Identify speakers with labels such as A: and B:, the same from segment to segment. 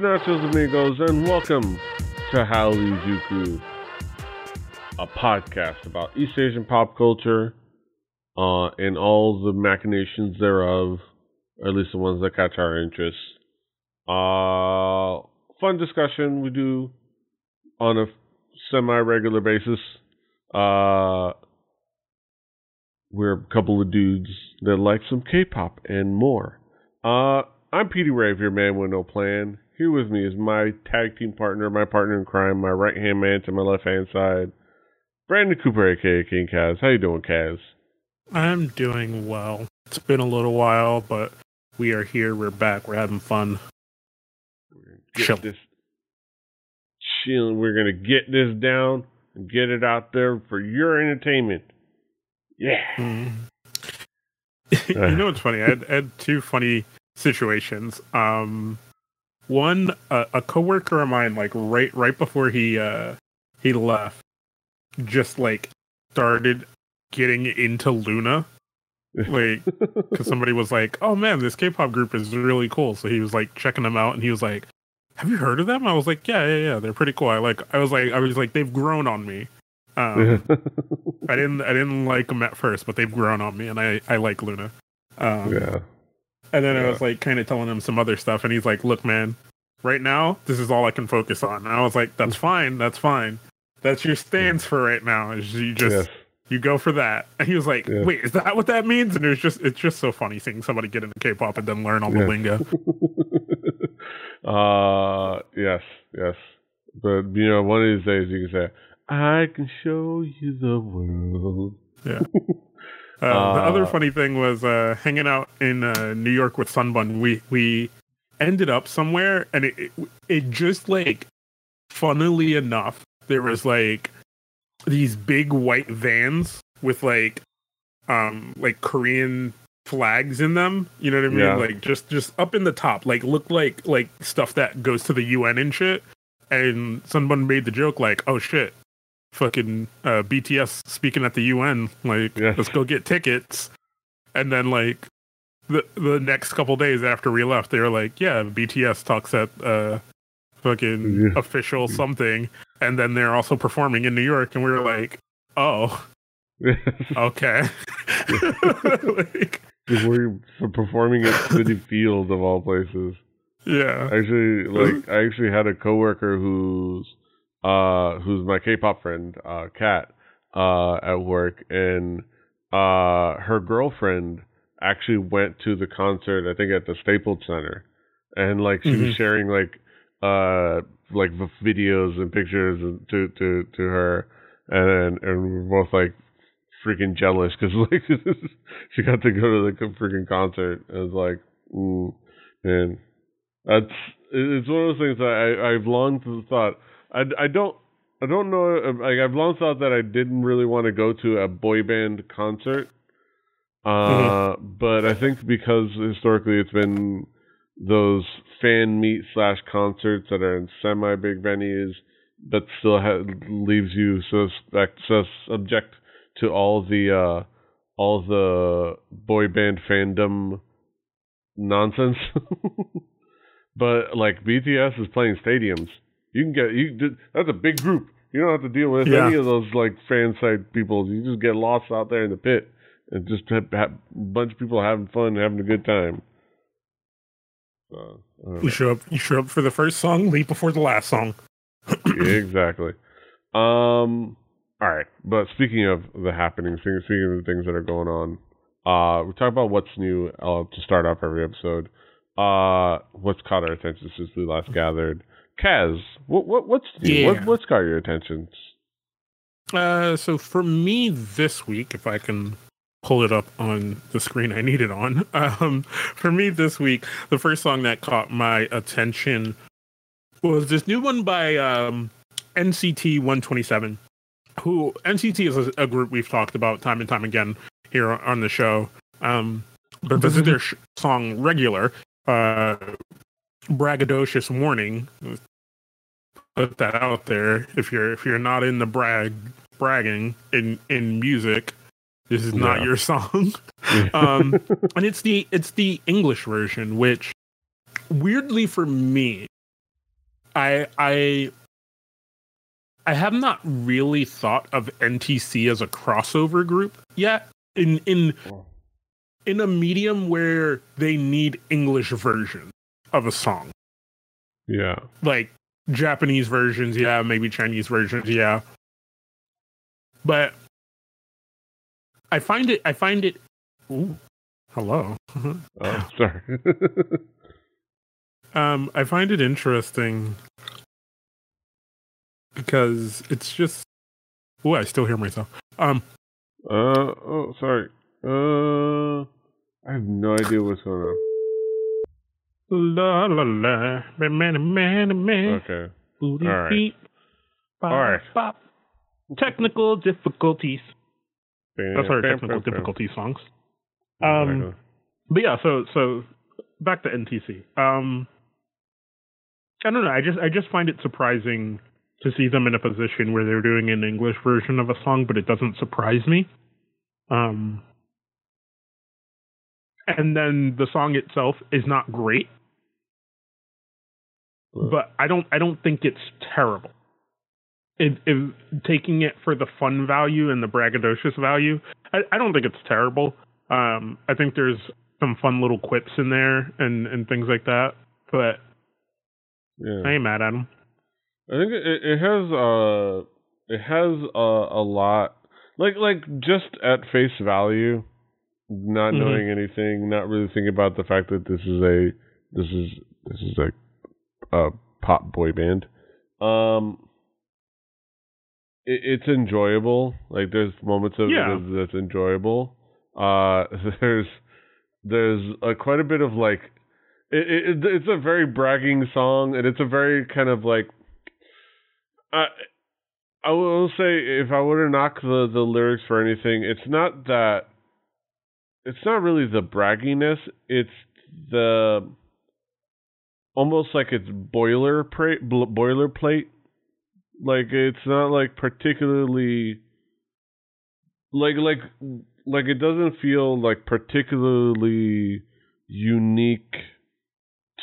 A: Nachos, amigos, and welcome to Howley a podcast about East Asian pop culture uh, and all the machinations thereof, or at least the ones that catch our interest. Uh, fun discussion we do on a semi-regular basis. Uh, we're a couple of dudes that like some K-pop and more. Uh, I'm Petey Rave, your man with no plan. Here with me is my tag team partner, my partner in crime, my right hand man to my left hand side, Brandon Cooper, aka King Kaz. How you doing, Kaz?
B: I'm doing well. It's been a little while, but we are here. We're back. We're having fun.
A: Get
B: Chill.
A: this. We're gonna get this down and get it out there for your entertainment. Yeah.
B: Mm. you know what's funny? I had, I had two funny situations. Um, one, uh, a coworker of mine, like right right before he uh he left, just like started getting into Loona. Like, because somebody was like, "Oh man, this K-pop group is really cool." So he was like checking them out, and he was like, "Have you heard of them?" I was like, "Yeah, yeah, yeah, they're pretty cool." I like, I was like, I was like, they've grown on me. Um, I didn't, I didn't like them at first, but they've grown on me, and I, I like Loona. Um,
A: yeah.
B: And then I was like, kind of telling him some other stuff, and he's like, "Look, man, right now, this is all I can focus on." And I was like, "That's fine, that's fine. That's your stance for right now. Is you just you go for that." And he was like,
A: Yeah.
B: "Wait, is that what that means?" And it was just, it's just so funny seeing somebody get into K-pop and then learn all
A: Yeah.
B: the lingo.
A: uh yes, yes. But you know, one of these days you can say, I can show you the world.
B: Uh, the other
A: Uh,
B: funny thing was uh, hanging out in uh, New York with Sunbun. We we ended up somewhere, and it, it it just like, funnily enough, there was like these big white vans with like, um, like Korean flags in them. You know what I mean?
A: Yeah.
B: Like just just up in the top, like looked like like stuff that goes to the UN and shit. And Sunbun made the joke like, "Oh shit." Fucking uh, BTS speaking at the UN, like
A: Yes.
B: let's go get tickets. And then like the the next couple days after we left, they were like, "Yeah, BTS talks at uh, fucking
A: Yeah.
B: official something," and then they're also performing in New York, and we were like, "Oh, okay." like,
A: We're performing at Citi Field of all places.
B: yeah,
A: Actually, like I actually had a coworker who's uh who's my K-pop friend, uh Kat, uh at work and uh her girlfriend actually went to the concert I think at the Staples Center and like she was
B: Mhm.
A: sharing like uh like videos and pictures to to to her and and we're both like freaking jealous because like she got to go to the freaking concert. I was like, mm, man, that's it's one of those things that I I've long thought I I don't I don't know like I've long thought that I didn't really want to go to a boy band concert. Uh, but I think because historically it's been those fan meet slash concerts that are in semi big venues that still ha- leaves you suspect so subject to all the uh all the boy band fandom nonsense. but like BTS is playing stadiums. You can get you that's a big group. You don't have to deal with
B: Yeah.
A: any of those like fan side people. You just get lost out there in the pit and just have, have a bunch of people having fun, having a good time. So,
B: you show up. You show up for the first song, leave before the last song.
A: exactly. Um. All right, but speaking of the happenings, speaking speaking of the things that are going on, uh, we talk about what's new uh, to start off every episode. Uh, what's caught our attention since we last gathered? Kaz, what what what's new? What
B: Yeah.
A: what's caught your attention?
B: Uh, so for me this week, if I can pull it up on the screen I need it on, um, for me this week, the first song that caught my attention was this new one by um, NCT 127. Who NCT is a, a group we've talked about time and time again here on the show. Um, but this is their sh- song "Regular." Uh, braggadocious warning. Put that out there. If you're if you're not in the brag bragging in in music, this is not your song. um, and it's the it's the English version, which weirdly for me, I I I have not really thought of NTC as a crossover group yet. In in in a medium where they need English version of a song.
A: Yeah.
B: Like Japanese versions, yeah, maybe Chinese versions, yeah. But I find it I find it ooh, hello.
A: oh, sorry.
B: um I find it interesting because it's just oh I still hear myself. Um
A: uh oh sorry. Uh I have no idea what's going on.
B: La la la man man man
A: Okay.
B: Booty
A: All right.
B: beat. Bop,
A: All right.
B: bop. Technical difficulties. That's our technical difficulty songs. Um, but yeah, so so back to NTC. Um, I don't know. I just I just find it surprising to see them in a position where they're doing an English version of a song, but it doesn't surprise me. Um, and then the song itself is not great, but I don't I don't think it's terrible. It, it, taking it for the fun value and the braggadocious value, I, I don't think it's terrible. Um, I think there's some fun little quips in there and, and things like that, but
A: yeah.
B: I ain't mad at them.
A: I think it, it has uh it has a, a lot like like just at face value, not
B: Mhm.
A: knowing anything, not really thinking about the fact that this is a this is this is a a pop boy band. Um it, it's enjoyable. Like there's moments of
B: Yeah.
A: it that's enjoyable. Uh there's there's a, quite a bit of like it, it, it's a very bragging song and it's a very kind of like I I will say if I were to knock the the lyrics for anything, it's not that it's not really the bragginess, it's the almost like it's boiler pra- boilerplate. Like it's not like particularly like like like it doesn't feel like particularly unique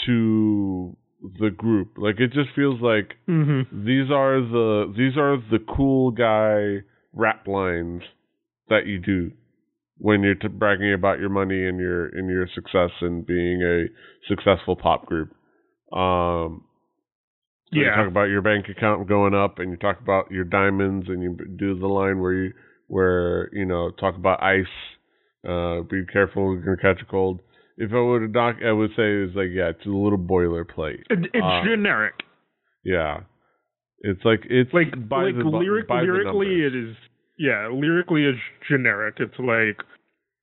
A: to the group. Like it just feels like
B: Mm-hmm.
A: these are the these are the cool guy rap lines that you do when you're t- bragging about your money and your and your success and being a successful pop group. Um, so You
B: Yeah.
A: talk about your bank account going up, and you talk about your diamonds, and you do the line where you where you know talk about ice. Uh, be careful, you're gonna catch a cold. If I were to doc, I would say it's like yeah, it's a little boilerplate.
B: It, it's
A: Uh,
B: generic.
A: Yeah, it's like it's
B: Like like
A: the,
B: lyric, lyrically, it is yeah. Lyrically, is generic. It's like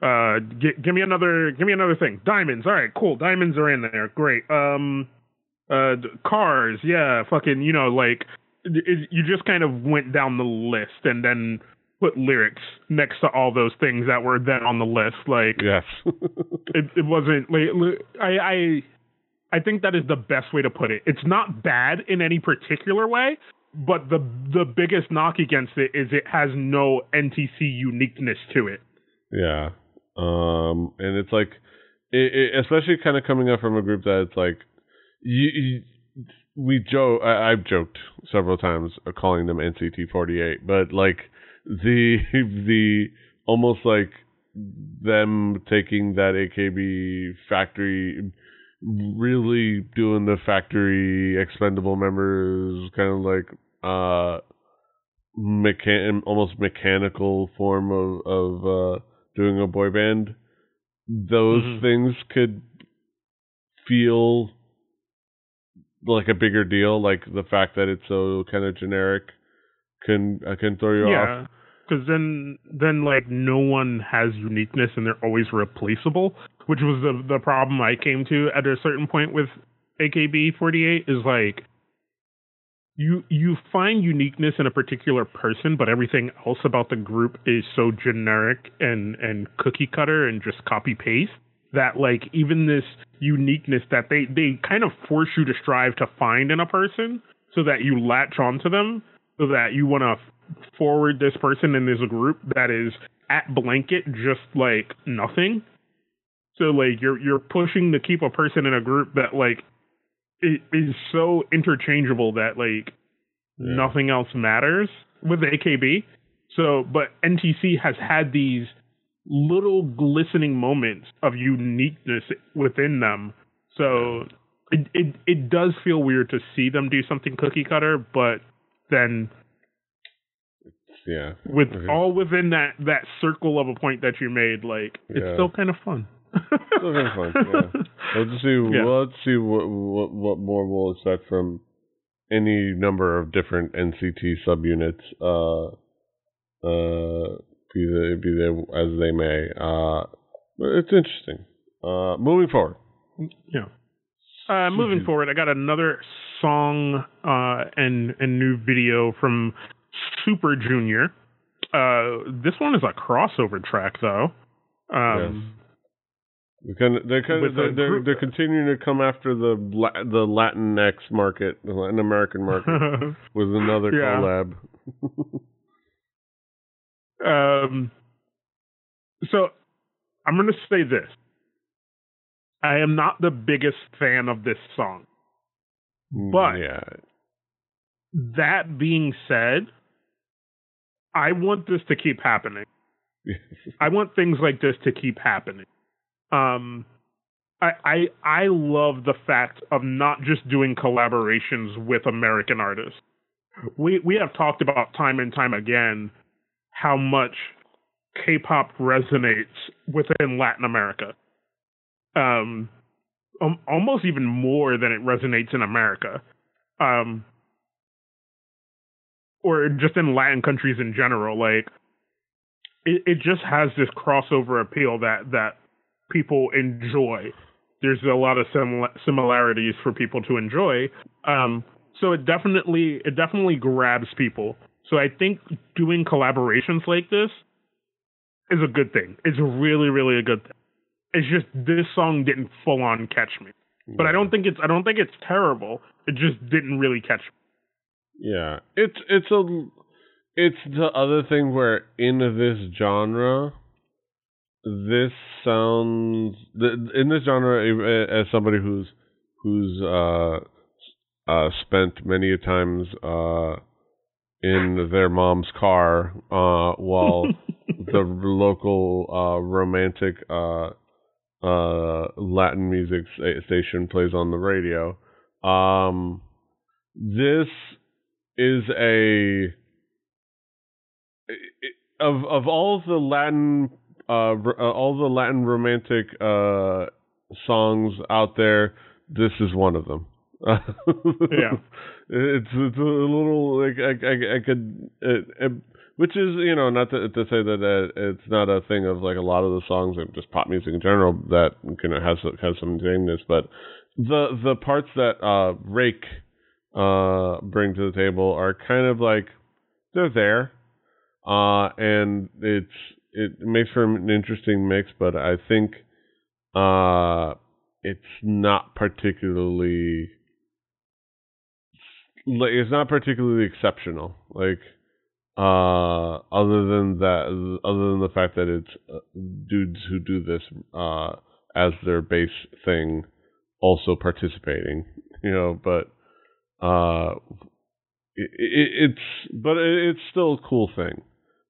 B: uh, gi- give me another, give me another thing. Diamonds. All right, cool. Diamonds are in there. Great. Um, uh, cars. Yeah, fucking. You know, like it, you just kind of went down the list and then put lyrics next to all those things that were then on the list. Like
A: yes.
B: it, it wasn't like I, I I think that is the best way to put it. It's not bad in any particular way, but the the biggest knock against it is it has no NTC uniqueness to it.
A: Yeah. Um, and it's like, it, it, especially kind of coming up from a group that it's like, you, you we joke. I, I've joked several times uh, calling them NCT forty eight, but like the the almost like them taking that AKB factory, really doing the factory expendable members, kind of like uh mechan almost mechanical form of of uh doing a boy band those
B: Mhm.
A: things could feel like a bigger deal like the fact that it's so kind of generic can uh, can throw you off?
B: Yeah, because then then like no one has uniqueness and they're always replaceable, which was the the problem I came to at a certain point with AKB48 is like you you find uniqueness in a particular person, but everything else about the group is so generic and and cookie cutter and just copy paste that like even this uniqueness that they they kind of force you to strive to find in a person so that you latch onto them so that you want to forward this person in this group that is at blanket just like nothing so like you're you're pushing to keep a person in a group that like it is so interchangeable that like
A: Yeah.
B: nothing else matters with AKB. So, but NTC has had these little glistening moments of uniqueness within them. So it, it it does feel weird to see them do something cookie cutter, but then
A: Yeah.
B: with
A: Okay.
B: all within that that circle of a point that you made, like it's still kind of fun.
A: Still kind of fun, yeah. Let's see.
B: Yeah.
A: Let's see what, what what more we'll expect from any number of different NCT subunits. Uh, they be there as they may. Uh, it's interesting. Uh, moving forward.
B: Yeah. Uh, moving forward, I got another song uh, and and new video from Super Junior. Uh, this one is a crossover track, though. Um,
A: They're kind of, they're, kind of, they're, they're, they're continuing to come after the La- the Latinx market, the Latin American market, with another
B: Yeah.
A: collab.
B: um, so I'm going to say this. I am not the biggest fan of this song. But-
A: yeah,
B: That being said, I want this to keep happening. I want things like this to keep happening. Um, I, I I love the fact of not just doing collaborations with American artists. We we have talked about time and time again how much K-pop resonates within Latin America. Um, um, almost even more than it resonates in America. Um, or just in Latin countries in general. Like it, it just has this crossover appeal that that people enjoy. There's a lot of simil- similarities for people to enjoy. Um, so it definitely it definitely grabs people. So I think doing collaborations like this is a good thing. It's really really a good thing. It's just this song didn't full on catch me. But I don't think it's I don't think it's terrible. It just didn't really catch me.
A: Yeah, it's it's a it's the other thing where in this genre, this sounds in this genre eh, as somebody who's who's uh uh spent many a times uh in their mom's car uh while the local uh romantic uh uh Latin music station plays on the radio. Um this is a of of all the Latin uh, uh all the Latin romantic uh songs out there, this is one of them.
B: Yeah.
A: it's it's a little like I I, I could it, it, which is you know not to to say that uh, it's not a thing of like a lot of the songs and just pop music in general that can has has some sameness, but the the parts that uh Reik uh bring to the table are kind of like they're there uh and it's it makes for an interesting mix but i think uh it's not particularly it's not particularly exceptional. Like uh other than that other than the fact that it's uh, dudes who do this uh as their base thing also participating you know but uh it, it, it's but it, it's still a cool thing.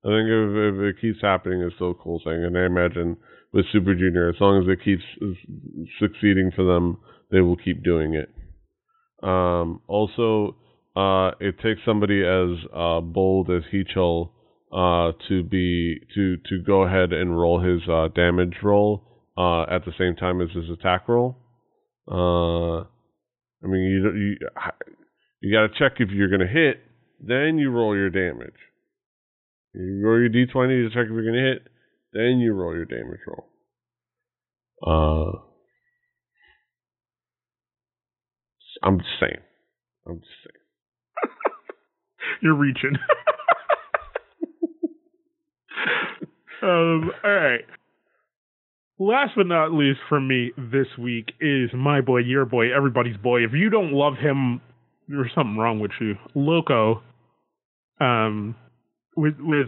A: I think if, if it keeps happening it's still a cool thing and i imagine with super junior as long as it keeps succeeding for them they will keep doing it. Um also uh it takes somebody as uh bold as Heechul uh to be to to go ahead and roll his uh damage roll uh at the same time as his attack roll uh I mean, you you you got to check if you're going to hit, then you roll your damage. You roll your d20 to check if you're going to hit, then you roll your damage roll. Uh, I'm just saying. I'm just saying.
B: You're reaching. um, all right. Last but not least for me this week is my boy, your boy, everybody's boy. If you don't love him, there's something wrong with you. Loco, um, with with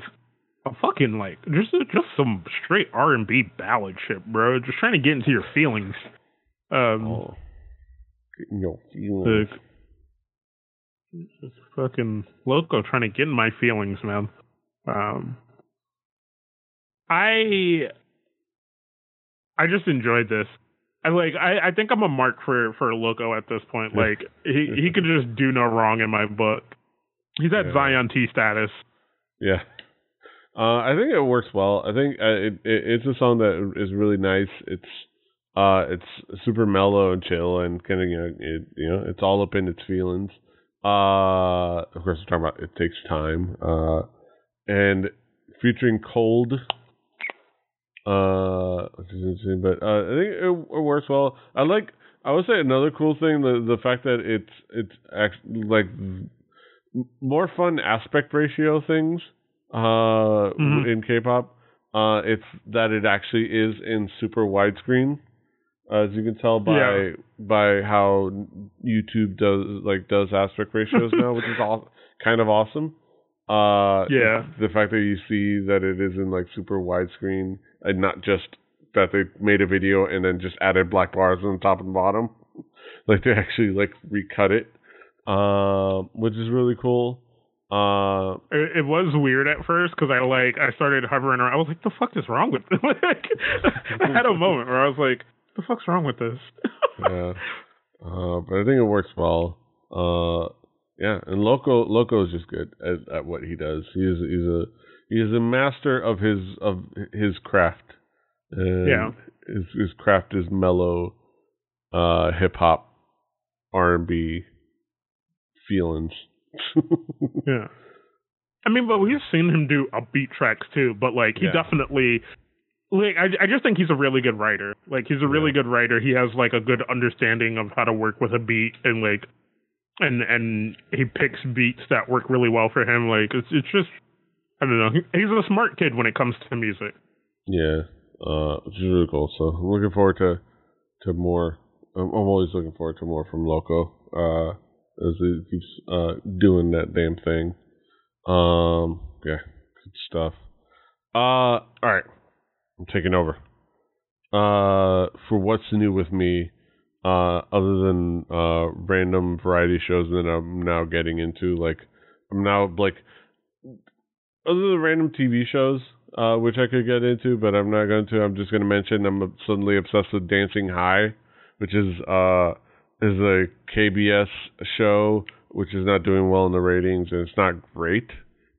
B: a fucking like just just some straight R and B ballad shit, bro. Just trying to get into your feelings. Um,
A: Oh. Getting your feelings.
B: It's fucking loco trying to get in my feelings, man. Um, I I just enjoyed this. I like I, I think I'm a mark for for Loco at this point. Like he he could just do no wrong in my book. He's at
A: Yeah.
B: Zion T status.
A: Yeah. Uh, I think it works well. I think uh, it, it it's a song that is really nice. It's uh it's super mellow and chill and kind of you know it you know it's all up in its feelings. Uh, of course we're talking about it takes time. Uh, and featuring Colde. Uh, which is interesting, but uh, I think it, it works well. I like. I would say another cool thing the the fact that it's it's act, like more fun aspect ratio things uh
B: Mhm.
A: in K-pop. Uh, it's that it actually is in super widescreen, as you can tell by
B: Yeah.
A: by how YouTube does like does aspect ratios now, which is all kind of awesome. Uh,
B: Yeah.
A: the fact that you see that it is in like super widescreen and not just that they made a video and then just added black bars on the top and bottom, like they actually like recut it, um, which is really cool. Uh,
B: It, it was weird at first because I like I started hovering around. I was like, "The fuck is wrong with this?" like, I had a moment where I was like, "The fuck's wrong with this?"
A: yeah. Uh, but I think it works well. Uh, yeah, and Loco Loco is just good at, at what he does. He is he's a he is a master of his of his craft. And
B: Yeah.
A: his his craft is mellow, uh, hip hop, R and B feelings.
B: Yeah. I mean, but we've seen him do upbeat tracks too. But like, he
A: Yeah.
B: definitely, like, I, I just think he's a really good writer. Like, he's a really
A: Yeah.
B: good writer. He has like a good understanding of how to work with a beat and like, and and he picks beats that work really well for him. Like, it's it's just, I don't know. He, he's a smart kid when it comes to music.
A: Yeah, uh, which is really cool. So I'm looking forward to to more. I'm, I'm always looking forward to more from Loco. Uh, as he keeps uh doing that damn thing. Um, yeah, good stuff. Uh, all right, I'm taking over. Uh, for what's new with me, uh, other than uh random variety shows that I'm now getting into, like I'm now like other than random TV shows, uh, which I could get into, but I'm not going to. I'm just going to mention I'm suddenly obsessed with Dancing High, which is uh is a KBS show which is not doing well in the ratings and it's not great,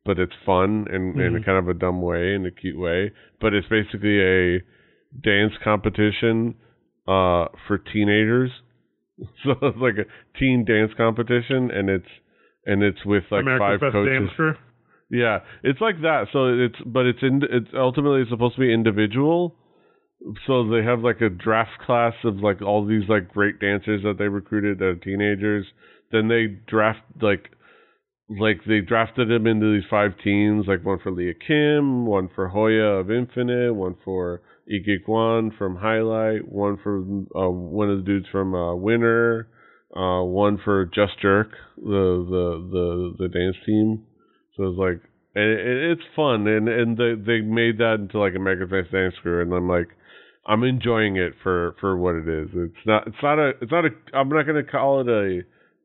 A: but it's fun and in a
B: Mhm.
A: kind of a dumb way, in a cute way. But it's basically a dance competition uh for teenagers. So it's like a teen dance competition and it's and it's with like
B: America's
A: five
B: Best
A: coaches.
B: Dancer.
A: Yeah, it's like that. So it's but it's in it's ultimately it's supposed to be individual. So they have like a draft class of like all these like great dancers that they recruited that are teenagers. Then they draft like like they drafted him into these five teams, like one for Lia Kim, one for Hoya of Infinite, one for Kikwang from Highlight, one for uh, one of the dudes from uh, Winner, uh, one for Just Jerk, the the the the dance team. So it's like it, it's fun, and and they they made that into like American Best Dance Crew, and I'm like, I'm enjoying it for for what it is. It's not it's not a it's not a I'm not gonna call it a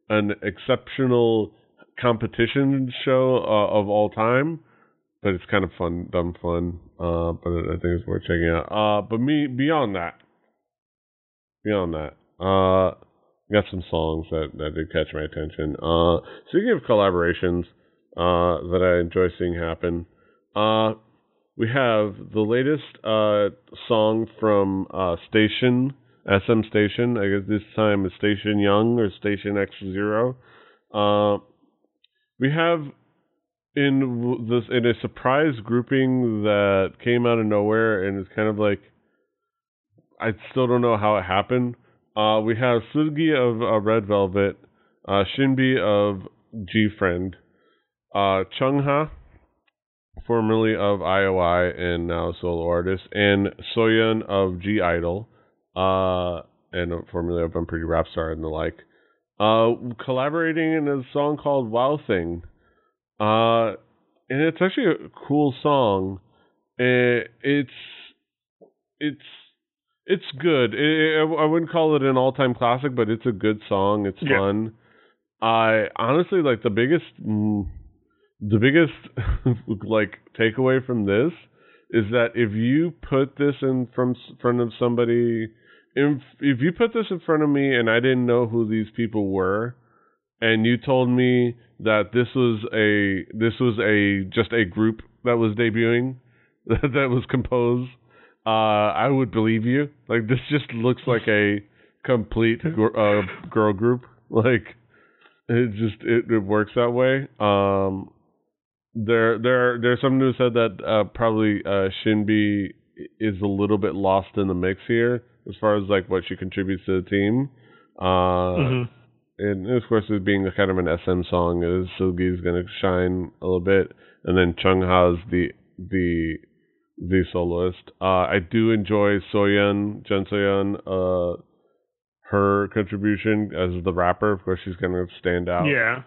A: an exceptional competition show uh, of all time, but it's kind of fun, dumb fun. Uh, but I think it's worth checking out. Uh, but me beyond that, beyond that, uh, got some songs that that did catch my attention. Uh, speaking of collaborations, uh, that I enjoy seeing happen, we have the latest song from Station SM Station. I guess this time is Station Young or Station X Zero. Uh, we have in this in a surprise grouping that came out of nowhere and it's kind of like I still don't know how it happened. Uh, we have Seulgi of uh, Red Velvet, uh, SinB of G Friend, uh, Chungha, formerly of IOI and now solo artist, and Soyeon of G Idol, uh, and formerly of Unpretty Rapstar and the like, uh, collaborating in a song called Wow Thing. Uh, and it's actually a cool song. Eh, it's it's it's good. It, it, I wouldn't call it an all-time classic, but it's a good song. It's
B: Yeah.
A: fun. I honestly like the biggest, mm, the biggest like takeaway from this is that if you put this in from front of somebody, if if you put this in front of me and I didn't know who these people were, and you told me that this was a this was a just a group that was debuting that, was composed uh I would believe you. Like this just looks like a complete gr- uh, girl group. Like it just it, it works that way. Um there there there's someone who said that uh probably uh SinB is a little bit lost in the mix here as far as like what she contributes to the team uh
B: Mhm.
A: and of course, it being a kind of an SM song, is Seulgi's going to shine a little bit, and then Chung Ha's the the the soloist. Uh, I do enjoy Soyeon, Jeon Soyeon, uh, her contribution as the rapper. Of course, she's going to stand out.
B: Yeah.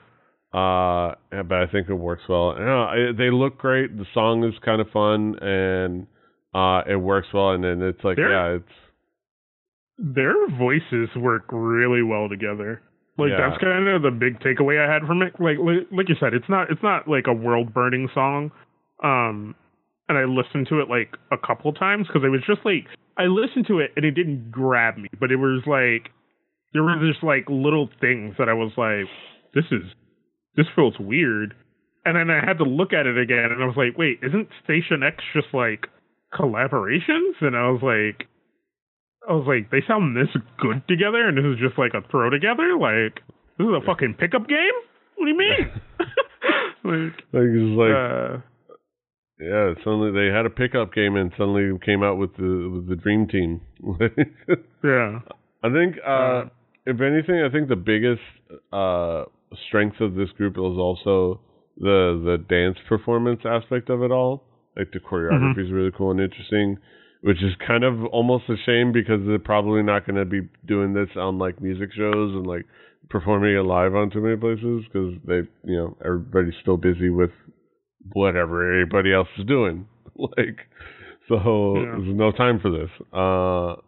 A: Uh, but I think it works well. Uh, it- they look great. The song is kind of fun, and uh, it works well. And then it's like,
B: They're-
A: yeah, it's
B: Their voices work really well together. Like
A: Yeah.
B: that's kind of the big takeaway I had from it. Like like, like you said, it's not it's not like a world burning song. Um, and I listened to it like a couple times because it was just like I listened to it and it didn't grab me, but it was like there were just like little things that I was like, this is this feels weird. And then I had to look at it again and I was like, wait, isn't Station X just like collaborations? And I was like I was like, they sound this good together, and this is just like a throw together. Like, this is a fucking pickup game. What do you mean? like,
A: like it's like
B: uh,
A: Yeah, suddenly they had a pickup game and suddenly came out with the with the dream team.
B: yeah,
A: I think, uh,
B: Uh,
A: if anything, I think the biggest uh, strength of this group is also the the dance performance aspect of it all. Like the choreography is really cool and interesting, which is kind of almost a shame because they're probably not going to be doing this on like music shows and like performing it live on too many places because they, you know, everybody's still busy with whatever everybody else is doing. like, so
B: Yeah.
A: there's no time for this. Uh,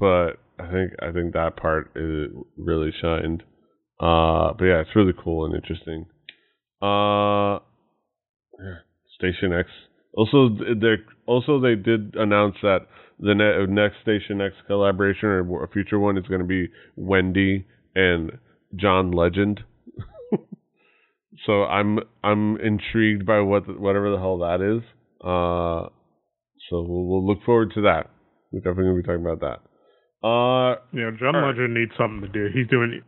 A: but I think I think that part is really shined. Uh, but yeah, it's really cool and interesting. Uh, yeah, Station X. Also, they also they did announce that the ne- next Station X collaboration or a future one is going to be Wendy and John Legend. so I'm I'm intrigued by what whatever the hell that is. Uh, so we'll, we'll look forward to that. We're definitely gonna be talking about that. Uh,
B: yeah. John
A: All right.
B: Legend needs something to do. He's doing,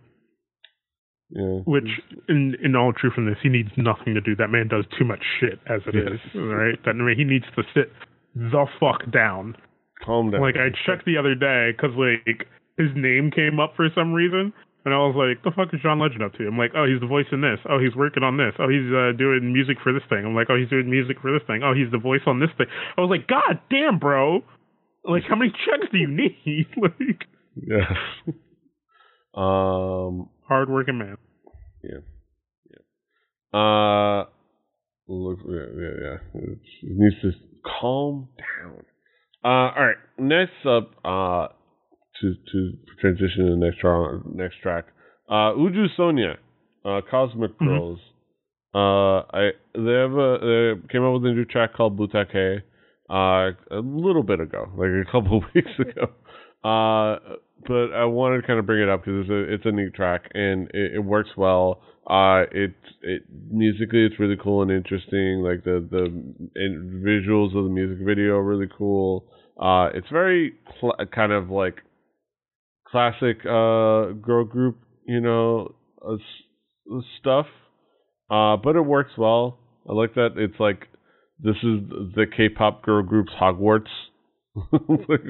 A: yeah.
B: which in in all truthfulness, he needs nothing to do. That man does too much shit as it is.
A: Yes.
B: Right? That I mean, he needs to sit the fuck down.
A: calm down.
B: Like I checked the other day because like his name came up for some reason, and I was like, "The fuck is John Legend up to?" I'm like, "Oh, he's the voice in this. Oh, he's working on this. Oh, he's uh, doing music for this thing." I'm like, "Oh, he's doing music for this thing. Oh, he's the voice on this thing." I was like, "God damn, bro! Like, how many checks do you need? like,
A: Yes. um.
B: hardworking man." Yeah. Yeah.
A: Uh. Look. Yeah. Yeah. yeah. It needs to calm down. Uh. All right. Next up. Uh. To to transition to the next tra- next track. Uh. Uju Sonyeo. Uh. Cosmic. Girls. Uh. I they have a they came out with a new track called Butake. Uh. A little bit ago, like a couple of weeks ago. Uh, but I wanted to kind of bring it up because it's a it's a neat track and it, it works well. Uh, it it musically it's really cool and interesting. Like the the visuals of the music video are really cool. Uh, it's very cl- kind of like classic uh girl group, you know, uh, stuff. Uh, but it works well. I like that it's like this is the K-pop girl group's Hogwarts. which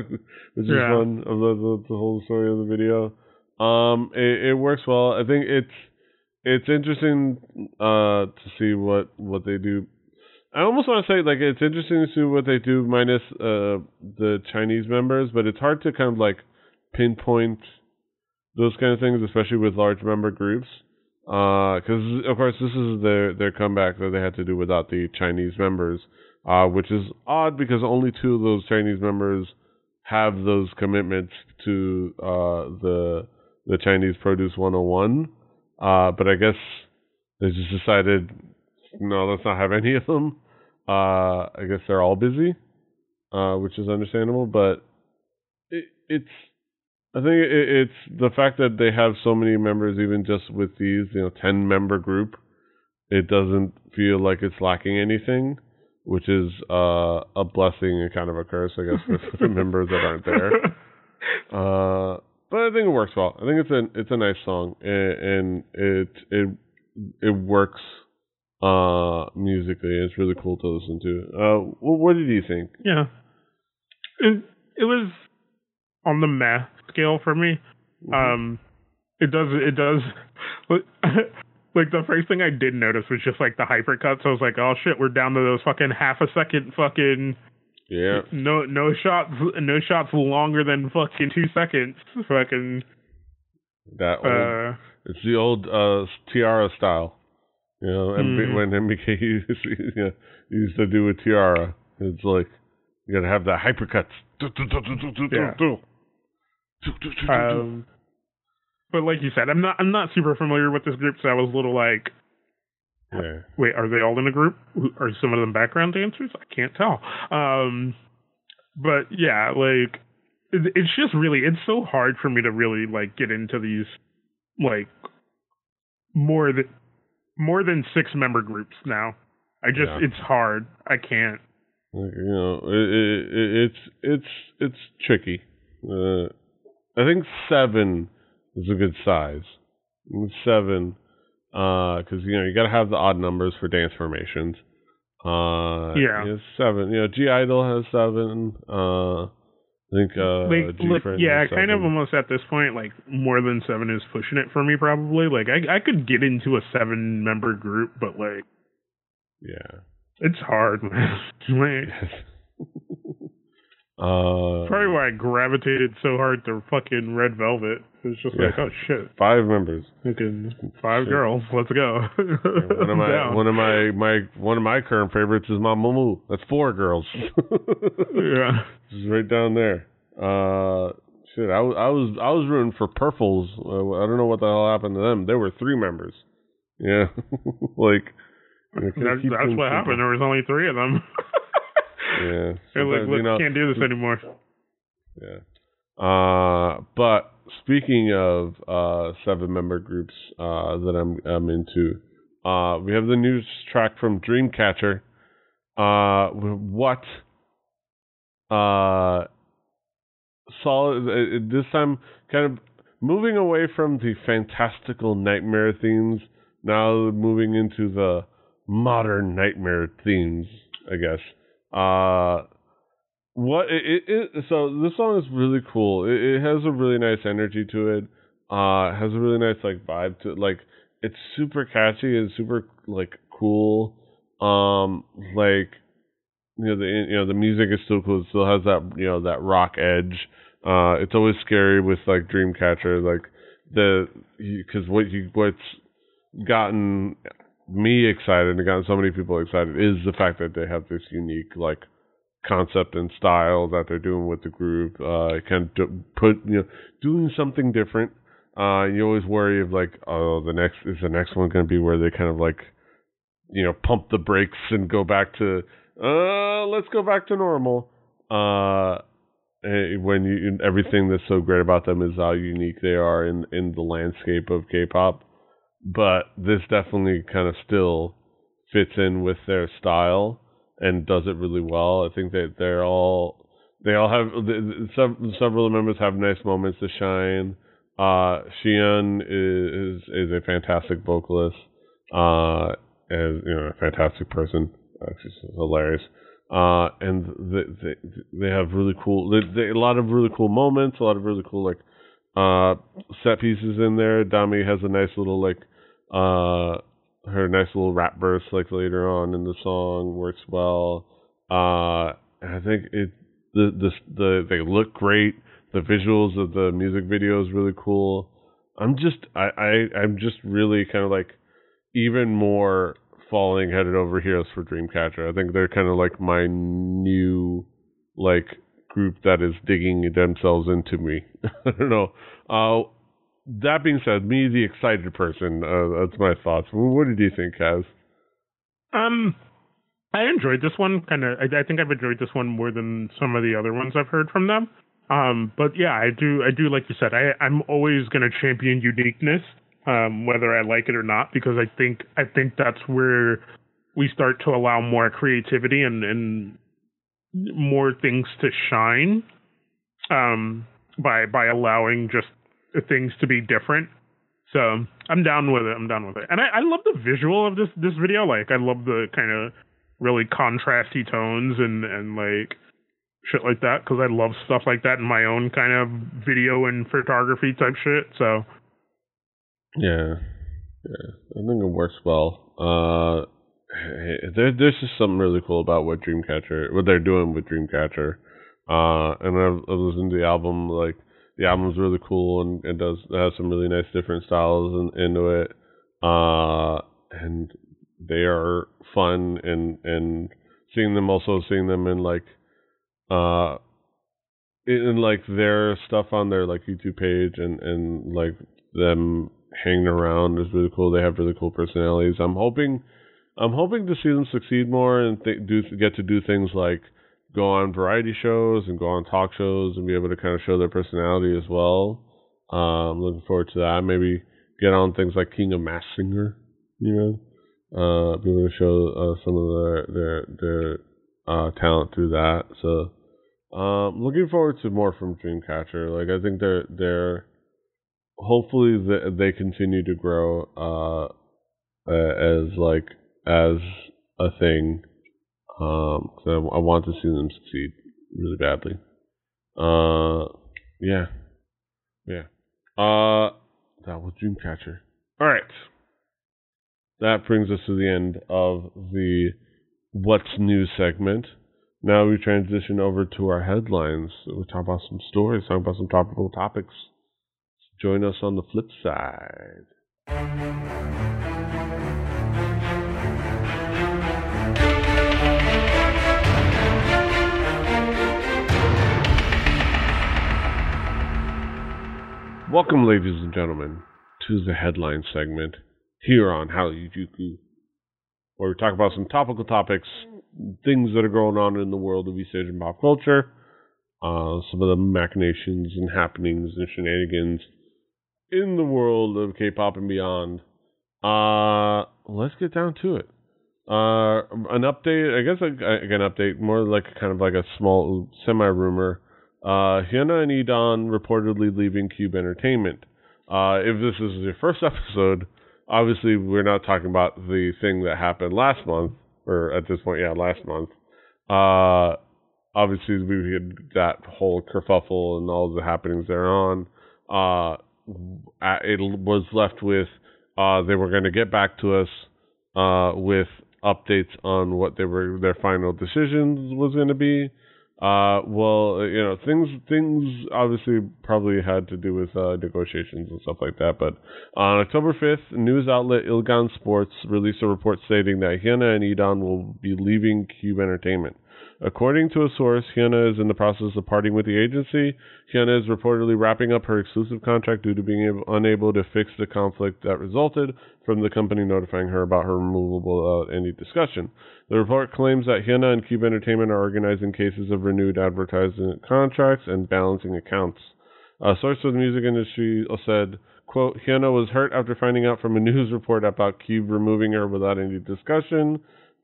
A: is
B: Yeah.
A: fun of the, the the whole story of the video. Um, it, it works well. I think it's it's interesting uh to see what what they do. I almost want to say like it's interesting to see what they do minus uh the Chinese members, but it's hard to kind of like pinpoint those kind of things, especially with large member groups. Because of course this is their their comeback that they had to do without the Chinese members uh, which is odd because only two of those Chinese members have those commitments to uh, the the Chinese Produce 101. Uh, but I guess they just decided, no, let's not have any of them. Uh, I guess they're all busy, uh, which is understandable. But it, it's, I think it, it's the fact that they have so many members, even just with these, you know, ten member group. It doesn't feel like it's lacking anything, which is uh, a blessing and kind of a curse, I guess, for the members that aren't there. Uh, but I think it works well. I think it's a it's a nice song, and, and it it it works uh musically. It's really cool to listen to. Uh, what, what did you think?
B: Yeah, it it was on the math scale for me.
A: Mm-hmm.
B: Um, it does it does. like the first thing I did notice was just like the hypercuts. I was like, oh shit, we're down to those fucking half a second fucking
A: Yeah,
B: no no shots no shots longer than fucking two seconds. Fucking
A: that old,
B: uh
A: it's the old uh T-ara style. You know, MB,
B: Mhm.
A: when MBK used, you know, used to do a T-ara, it's like you gotta have the hypercuts.
B: Yeah. um but like you said, I'm not I'm not super familiar with this group, so I was a little like
A: yeah.
B: wait, are they all in a group? Are some of them background dancers? I can't tell. Um, but yeah, like it, it's just really it's so hard for me to really like get into these like more than more than six member groups now. I just
A: Yeah.
B: it's hard. I can't.
A: You know, it, it, it, it's it's it's tricky. Uh, I think seven is a good size. Seven, because you know you got to have the odd numbers for dance formations. Uh,
B: Yeah.
A: seven. You know, G Idol has seven. Uh, I think uh,
B: like, yeah, kind of almost at this point, like more than seven is pushing it for me. Probably, like I I could get into a seven member group, but like
A: Yeah.
B: it's hard, like,
A: uh,
B: Probably why I gravitated so hard to fucking Red Velvet. It's just like, oh shit,
A: five members.
B: fucking five
A: Shit.
B: girls, let's go.
A: one of my
B: Down.
A: one of my my one of my current favorites is Mamamoo. That's four girls.
B: yeah,
A: Just right down there. Uh, shit. I was I was I was rooting for Purples. Uh, I don't know what the hell happened to them. There were three members. Yeah, like know,
B: that's,
A: keep
B: that's
A: them
B: what
A: simple.
B: happened. There was only three of them.
A: Yeah,
B: They're like, look,
A: you know,
B: can't do this anymore.
A: Yeah. Uh, but speaking of uh, seven member groups uh, that I'm I'm into, uh, we have the new track from Dreamcatcher. Uh, what? Uh, solid. uh, This time, kind of moving away from the fantastical nightmare themes. Now moving into the modern nightmare themes, I guess. Uh, what it, it, it so this song is really cool. It, it has a really nice energy to it. Uh, has a really nice like vibe to it. Like it's super catchy and super like cool. Um, like you know the you know the music is still cool. It still has that you know that rock edge. Uh, it's always scary with like Dreamcatcher, like the because what you what's gotten me excited and gotten so many people excited is the fact that they have this unique like concept and style that they're doing with the group. Uh, kind of put you know doing something different. Uh, you always worry of like, oh, the next is the next one going to be where they kind of like, you know, pump the brakes and go back to, uh, let's go back to normal. Uh, eh, when you everything that's so great about them is how unique they are in in the landscape of K-pop. But this definitely kind of still fits in with their style and does it really well. I think that they're all they all have several of the members have nice moments to shine. Uh, is, is a fantastic vocalist, uh, and you know a fantastic person. She's hilarious. Uh, and they, they they have really cool they, they, a lot of really cool moments, a lot of really cool like uh set pieces in there. Dami has a nice little like uh her nice little rap burst like later on in the song works well. Uh, I think it the the the they look great. The visuals of the music video is really cool. I'm just I, I I'm just really kind of like even more falling headed over heels for Dreamcatcher. I think they're kind of like my new like group that is digging themselves into me. I don't know. Uh, that being said, me the excited person. Uh, that's my thoughts. What did you think, Kaz?
B: Um, I enjoyed this one. Kind of, I, I, think I've enjoyed this one more than some of the other ones I've heard from them. Um, but yeah, I do, I do like you said. I, I'm always going to champion uniqueness, um, whether I like it or not, because I think, I think that's where we start to allow more creativity and, and more things to shine. Um, by by allowing just things to be different. So I'm down with it. I'm down with it. And I, I love the visual of this this video. Like I love the kind of really contrasty tones and and like shit like that because I love stuff like that in my own kind of video and photography type shit. So
A: yeah, yeah, I think it works well. Uh, there, there's just something really cool about what Dreamcatcher, what they're doing with Dreamcatcher. Uh, and I've, I've listened to the album like the album's really cool and it does has some really nice different styles in, into it. Uh, and they are fun and and seeing them also seeing them in like uh in like their stuff on their like YouTube page and and like them hanging around is really cool. They have really cool personalities. I'm hoping I'm hoping to see them succeed more and th- do get to do things like go on variety shows and go on talk shows and be able to kind of show their personality as well. I'm looking forward to that. Maybe get on things like King of Mask Singer, you know, uh, be able to show uh, some of their their their uh, talent through that. So, um, looking forward to more from Dreamcatcher. Like I think they're they're hopefully they, they continue to grow uh, as like as a thing um, I, I want to see them succeed really badly. Uh, yeah, yeah. Uh, that was Dreamcatcher. All right, that brings us to the end of the What's New segment. Now we transition over to our headlines. We talk about some stories, talk about some topical topics. Join us on the flip side. Welcome, ladies and gentlemen, to the headline segment here on Harajuku, where we talk about some topical topics, things that are going on in the world of East Asian pop culture, uh, some of the machinations and happenings and shenanigans in the world of K-pop and beyond. Uh, let's get down to it. Uh, an update, I guess, like, an update, more like kind of like a small semi rumor uh, Hyuna and E'Dawn reportedly leaving Cube Entertainment. Uh, if this is your first episode, obviously we're not talking about the thing that happened last month, or at this point, yeah, last month. Uh, obviously we had that whole kerfuffle and all the happenings thereon. Uh, it was left with uh, they were going to get back to us uh, with updates on what they were their final decisions was going to be. Uh, well, you know, things things obviously probably had to do with uh, negotiations and stuff like that. But on October 5th, news outlet Ilgan Sports released a report stating that Hyuna and E'Dawn will be leaving Cube Entertainment. According to a source, Hyuna is in the process of parting with the agency. Hyuna is reportedly wrapping up her exclusive contract due to being able, unable to fix the conflict that resulted from the company notifying her about her removal without any discussion. The report claims that Hyuna and Cube Entertainment are organizing cases of renewed advertising contracts and balancing accounts. A source with the music industry said, quote, Hyuna was hurt after finding out from a news report about Cube removing her without any discussion.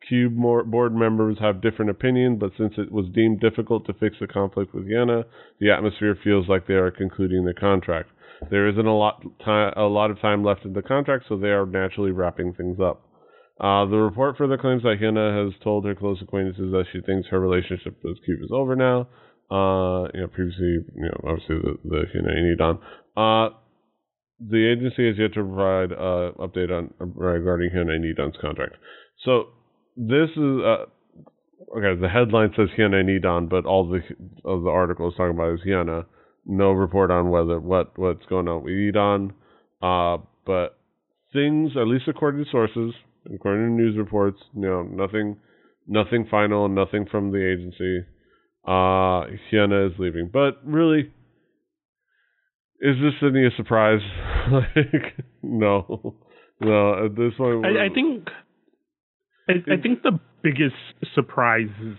A: Cube board members have different opinions, but since it was deemed difficult to fix the conflict with Hyuna, the atmosphere feels like they are concluding the contract. There isn't a lot a lot of time left in the contract, so they are naturally wrapping things up. Uh, the report further claims that Hyuna has told her close acquaintances that she thinks her relationship with Cube is over now. Uh, you know, previously, you know, obviously the, the Hyuna and Uh, the agency has yet to provide uh, update on regarding Hyuna E'Dawn's contract. So this is uh, okay. The headline says Hyuna E'Dawn, but all the of the article is talking about is Hyuna. No report on whether what what's going on with E'Dawn. Uh, but things, at least according to sources, according to news reports, know, nothing, nothing final, nothing from the agency. uh, Hyuna is leaving. But really, is this any a surprise? like, no, no. At this point,
B: I, I think, I, I think the biggest surprises,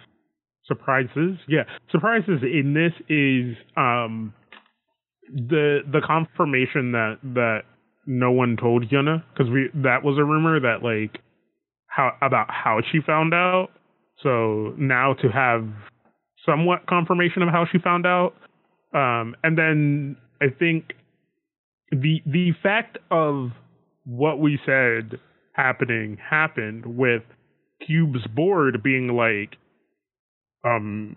B: surprises, yeah, surprises in this is um the the confirmation that that no one told Yuna because we that was a rumor that like how about how she found out. So now to have somewhat confirmation of how she found out, um, and then I think the the fact of what we said happening happened with Cube's board being like, um,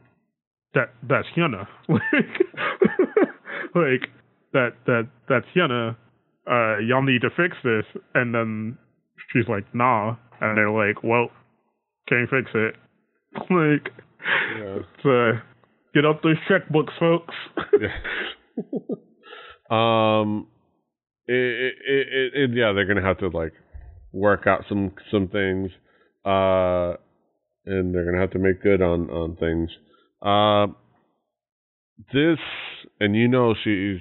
B: that that's Yuna, like, like that that that's Hyuna. Uh, y'all need to fix this, and then she's like, nah, and they're like, well, can't fix it. like, yeah. so get up those checkbooks, folks.
A: yeah. um, it, it, it, it, yeah, they're gonna have to like work out some some things, uh, and they're gonna have to make good on on things. Uh, this, and you know, she's,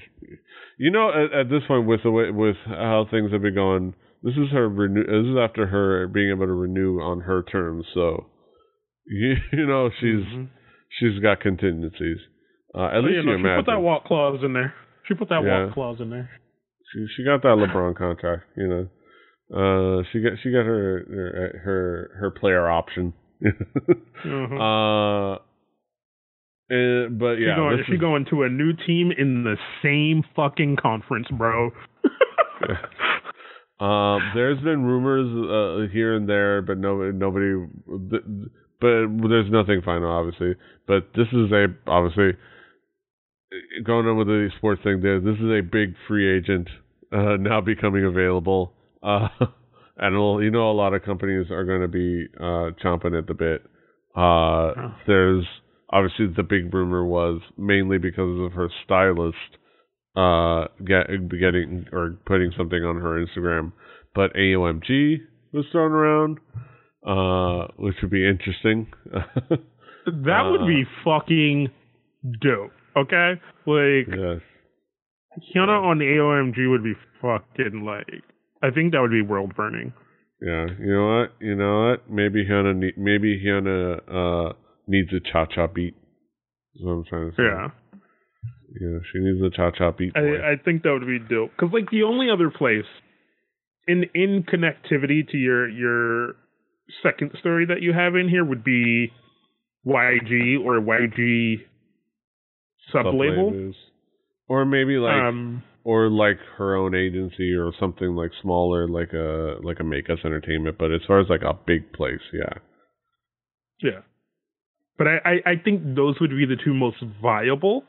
A: you know, at, at this point with the way with how things have been going this is her renew. This is after her being able to renew on her terms. So you, you know she's mm-hmm. she's got contingencies. Uh, at oh, least you, know,
B: you
A: she
B: put that walk clause in there. She put that yeah. walk clause in there.
A: She she got that LeBron contract. You know, uh, she got she got her her her, her player option. mm-hmm. Uh. And, but yeah,
B: she going, she
A: is,
B: going to a new team in the same fucking conference, bro.
A: Um, there's been rumors uh, here and there, but no, nobody. But there's nothing final, obviously. But this is a obviously going on with the sports thing. There, this is a big free agent uh, now becoming available, uh, and you know a lot of companies are going to be uh, chomping at the bit. Uh, oh. There's obviously the big rumor was mainly because of her stylist uh, get, getting or putting something on her Instagram, but AOMG was thrown around, uh, which would be interesting.
B: that would be uh, fucking dope. Okay, like
A: yes.
B: Hyuna on AOMG would be fucking like. I think that would be world burning.
A: Yeah, you know what? You know what? Maybe Hyuna, ne- maybe Hyuna uh, needs a cha cha beat. Is what I'm trying to say.
B: Yeah.
A: Yeah, she needs a cha cha beat.
B: I, I, think that would be dope because like the only other place in in connectivity to your your second story that you have in here would be YG or YG sub label,
A: or maybe like um, or like her own agency or something like smaller, like a like a Make Us Entertainment. But as far as like a big place, yeah,
B: yeah. But I, I, I think those would be the two most viable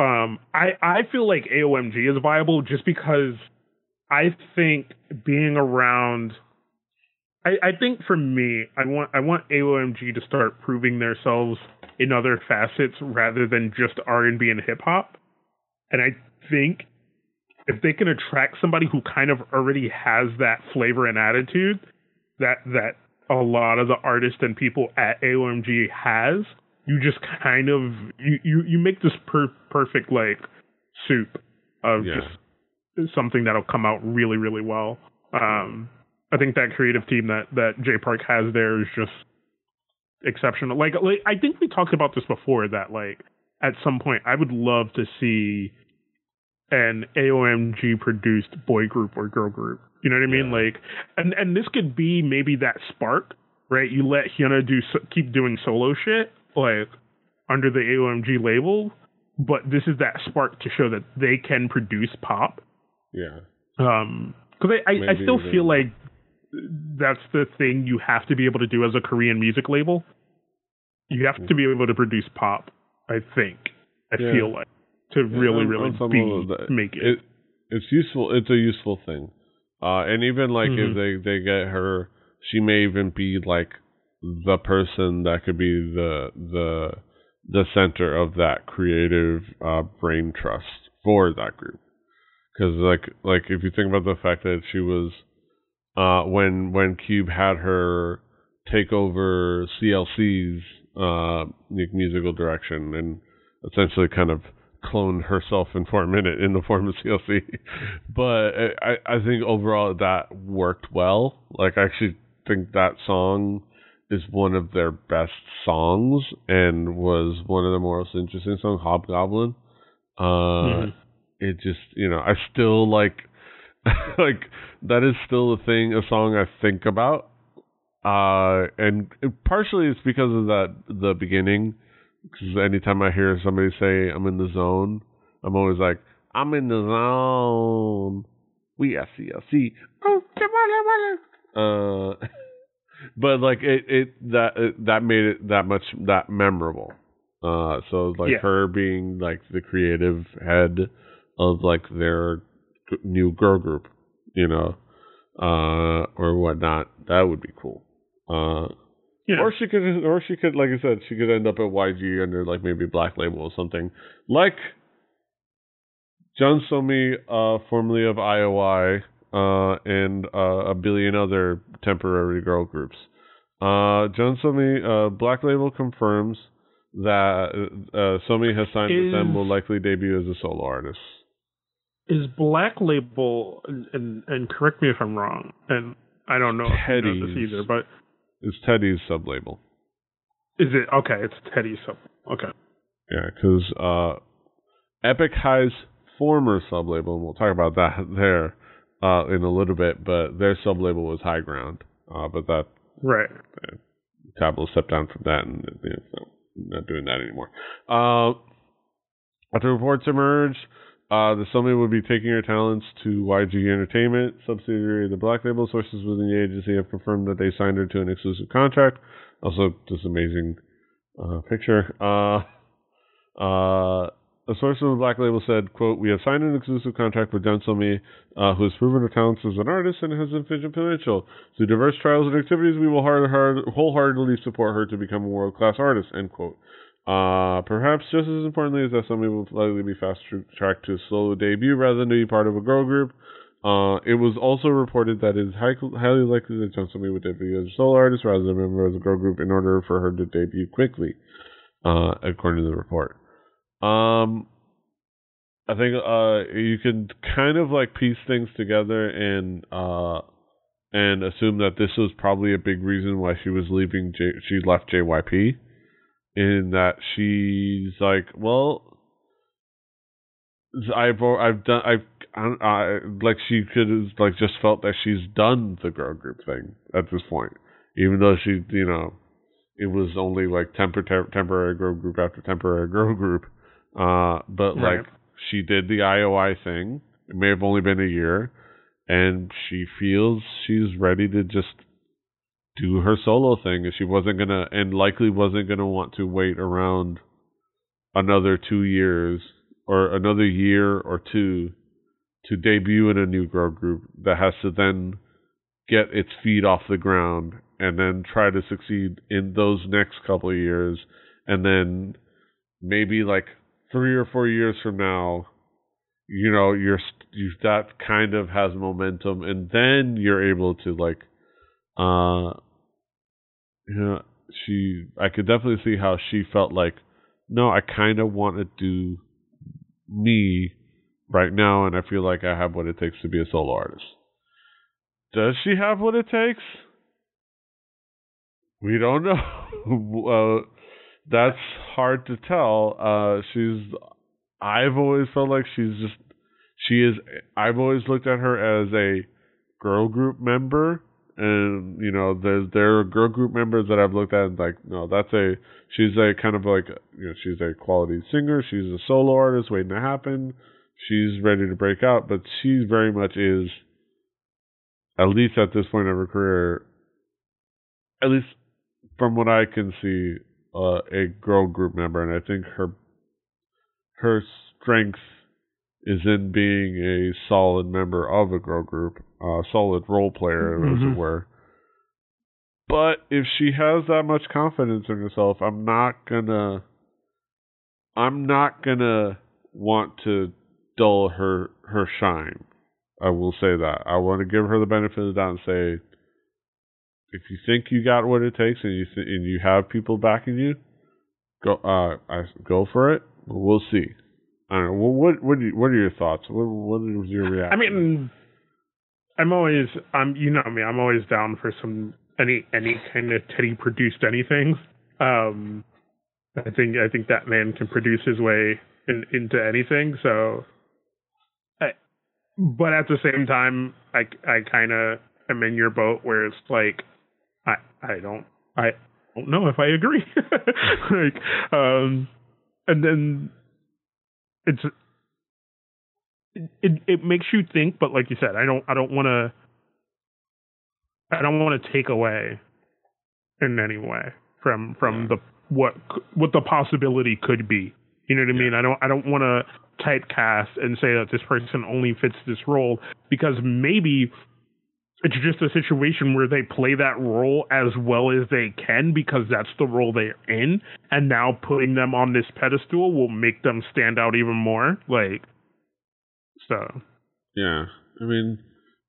B: um, I I feel like AOMG is viable just because I think being around. I, I think for me, I want I want AOMG to start proving themselves in other facets rather than just R and B and hip hop. And I think if they can attract somebody who kind of already has that flavor and attitude that that a lot of the artists and people at AOMG has, you just kind of you you, you make this per- perfect like soup of yeah. just something that'll come out really really well. Um, I think that creative team that that Jay Park has there is just exceptional. Like, like I think we talked about this before that like at some point I would love to see an AOMG produced boy group or girl group. You know what I mean? Yeah. Like, and and this could be maybe that spark, right? You let Hyuna do keep doing solo shit, like under the AOMG label, but this is that spark to show that they can produce pop.
A: Yeah.
B: Um, because I, I, I still feel like that's the thing you have to be able to do as a Korean music label. You have to be able to produce pop. I think. I yeah. feel like to yeah, really, really be make it.
A: it. It's useful. It's a useful thing. Uh, and even like mm-hmm. if they they get her, she may even be like the person that could be the the the center of that creative uh, brain trust for that group. Because like like if you think about the fact that she was uh, when when Cube had her take over CLC's uh, musical direction and essentially kind of clone herself in for a minute in the form of CLC. but I, I think overall that worked well. Like I actually think that song is one of their best songs and was one of the most interesting songs, Hobgoblin. Uh, mm-hmm. It just, you know, I still like, like that is still a thing, a song I think about. Uh, and partially it's because of that the beginning because anytime I hear somebody say I'm in the zone, I'm always like, I'm in the zone. We are CLC. Uh, but like it, it that it, that made it that much that memorable. Uh, so like yeah. her being like the creative head of like their new girl group, you know, uh, or whatnot, that would be cool. Uh, yeah. Or she could, or she could, like I said, she could end up at YG under like maybe Black Label or something, like Jeon Somi, uh, formerly of IOI, uh, and uh, a billion other temporary girl groups. Uh, Jeon Somi, uh, Black Label confirms that uh, Somi has signed is, with them, will likely debut as a solo artist.
B: Is Black Label, and, and, and correct me if I'm wrong, and I don't know if you know this either, but
A: it's Teddy's sub label.
B: Is it okay? It's Teddy's sub. Okay.
A: Yeah, because uh, Epic High's former sub label, and we'll talk about that there uh, in a little bit, but their sub label was High Ground. Uh, but that
B: right.
A: Uh, Tablo stepped down from that, and you know, not doing that anymore. Uh, after reports emerged uh, the Somi would be taking her talents to YG Entertainment, subsidiary of the Black Label. Sources within the agency have confirmed that they signed her to an exclusive contract. Also, this amazing uh, picture. Uh, uh, a source of the Black Label said, quote, We have signed an exclusive contract with Jeon Somi, uh, who has proven her talents as an artist and has infinite potential. Through diverse trials and activities, we will hard, hard, wholeheartedly support her to become a world-class artist, end quote. Uh, perhaps just as importantly is that somebody will likely be fast tracked to a solo debut rather than to be part of a girl group. Uh, it was also reported that it is high, highly likely that Somi would debut as a solo artist rather than a member of the girl group in order for her to debut quickly, uh, according to the report. Um, I think uh, you can kind of like piece things together and uh, and assume that this was probably a big reason why she was leaving. J- she left JYP in that she's like, well, I've I've done I've I, I, like she could have like just felt that she's done the girl group thing at this point, even though she you know it was only like tempor- temporary girl group after temporary girl group, uh, but right. like she did the IOI thing. It may have only been a year, and she feels she's ready to just do her solo thing she wasn't gonna and likely wasn't gonna want to wait around another two years or another year or two to debut in a new girl group that has to then get its feet off the ground and then try to succeed in those next couple of years. And then maybe like three or four years from now you know you're you that kind of has momentum and then you're able to like uh, you know, she, I could definitely see how she felt like, no, I kind of want to do me right now, and I feel like I have what it takes to be a solo artist. Does she have what it takes? We don't know. uh, that's hard to tell. Uh, she's. I've always felt like she's just. She is. I've always looked at her as a girl group member and you know there's there are girl group members that I've looked at and like no that's a she's a kind of like you know she's a quality singer. She's a solo artist waiting to happen. She's ready to break out but she very much is at least at this point of her career at least from what I can see uh, a girl group member. And I think her her strength is in being a solid member of a girl group, a solid role player, mm-hmm. as it mm-hmm. were. But if she has that much confidence in herself, I'm not gonna, I'm not gonna want to dull her her shine. I will say that. I want to give her the benefit of the doubt and say, if you think you got what it takes and you th- and you have people backing you, go uh I, go for it. We'll see. I don't know. What what what, you, what are your thoughts? What what was your reaction?
B: I mean, I'm always I'm you know me. I'm always down for some any any kind of Teddy produced anything. Um, I think I think that man can produce his way in, into anything. So, I, but at the same time, I I kind of am in your boat where it's like I I don't I don't know if I agree. like um, and then it's it it makes you think, but like you said, I don't I don't want to I don't want to take away in any way from from the what what the possibility could be. You know what I mean? I don't I don't want to typecast and say that this person only fits this role because maybe it's just a situation where they play that role as well as they can because that's the role they're in and now putting them on this pedestal will make them stand out even more like so
A: yeah i mean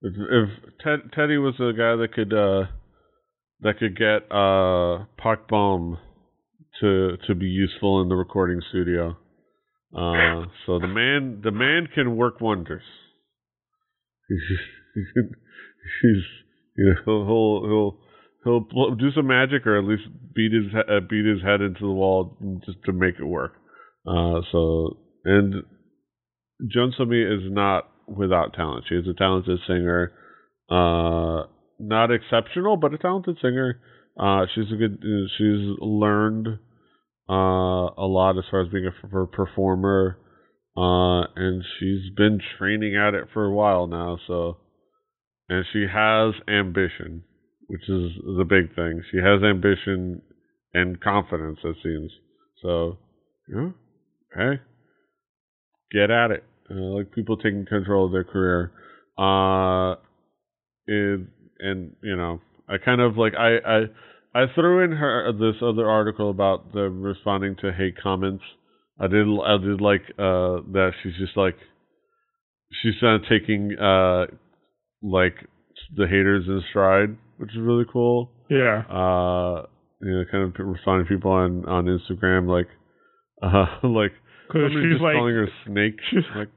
A: if, if Ted, teddy was a guy that could uh that could get uh Park Bom to to be useful in the recording studio. Uh, so the man the man can work wonders. He's you know he'll he'll he'll do some magic or at least beat his uh, beat his head into the wall just to make it work. Uh, so and Joan is not without talent. She is a talented singer. Uh, not exceptional, but a talented singer. Uh, she's a good. She's learned uh, a lot as far as being a, a performer, uh, and she's been training at it for a while now. So, and she has ambition, which is the big thing. She has ambition and confidence. It seems. So, yeah, hey, get at it. Uh, like people taking control of their career. Uh, it, and you know, I kind of like I I I threw in her this other article about the responding to hate comments. I did I did like uh that she's just like she's kind of taking uh like the haters in stride, which is really cool.
B: Yeah.
A: Uh you know, kind of responding to people on on Instagram like uh like
B: because she's
A: just
B: like
A: calling her snake. She's like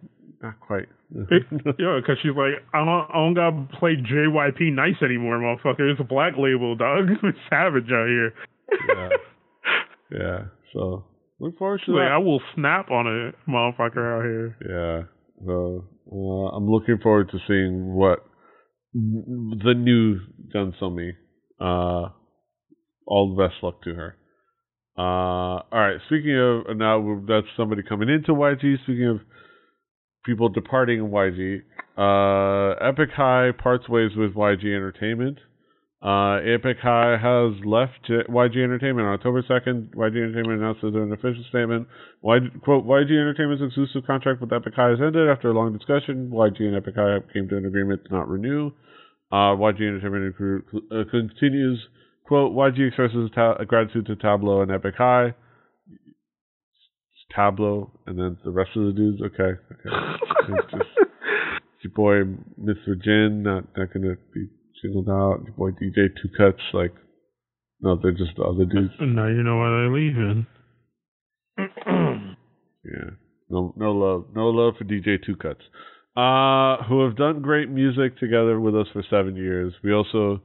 A: not quite.
B: yeah, because she's like, I don't, I don't gotta play JYP nice anymore, motherfucker. It's a black label, dog. It's savage out here.
A: yeah. Yeah. So look forward to
B: like,
A: that.
B: I will snap on a motherfucker out here.
A: Yeah. So uh, I'm looking forward to seeing what the new Jeon Somi. Uh, all the best luck to her. Uh, all right. Speaking of now, that's somebody coming into YG. Speaking of people departing YG, uh, Epic High parts ways with YG Entertainment. Uh, Epic High has left YG Entertainment on October 2nd. YG Entertainment announced in an official statement, YG, quote, YG Entertainment's exclusive contract with Epic High has ended after a long discussion. YG and Epic High came to an agreement to not renew. Uh, YG Entertainment uh, continues, quote, YG expresses ta- gratitude to Tablo and Epic High. It's Tablo and then the rest of the dudes. Okay, okay. it's just your boy Mithra Jin not not gonna be singled out. Your boy DJ Tukutz like no, they're just the other dudes.
B: Now you know why they're leaving.
A: yeah, no no love, no love for DJ Tukutz. Uh, who have done great music together with us for seven years. We also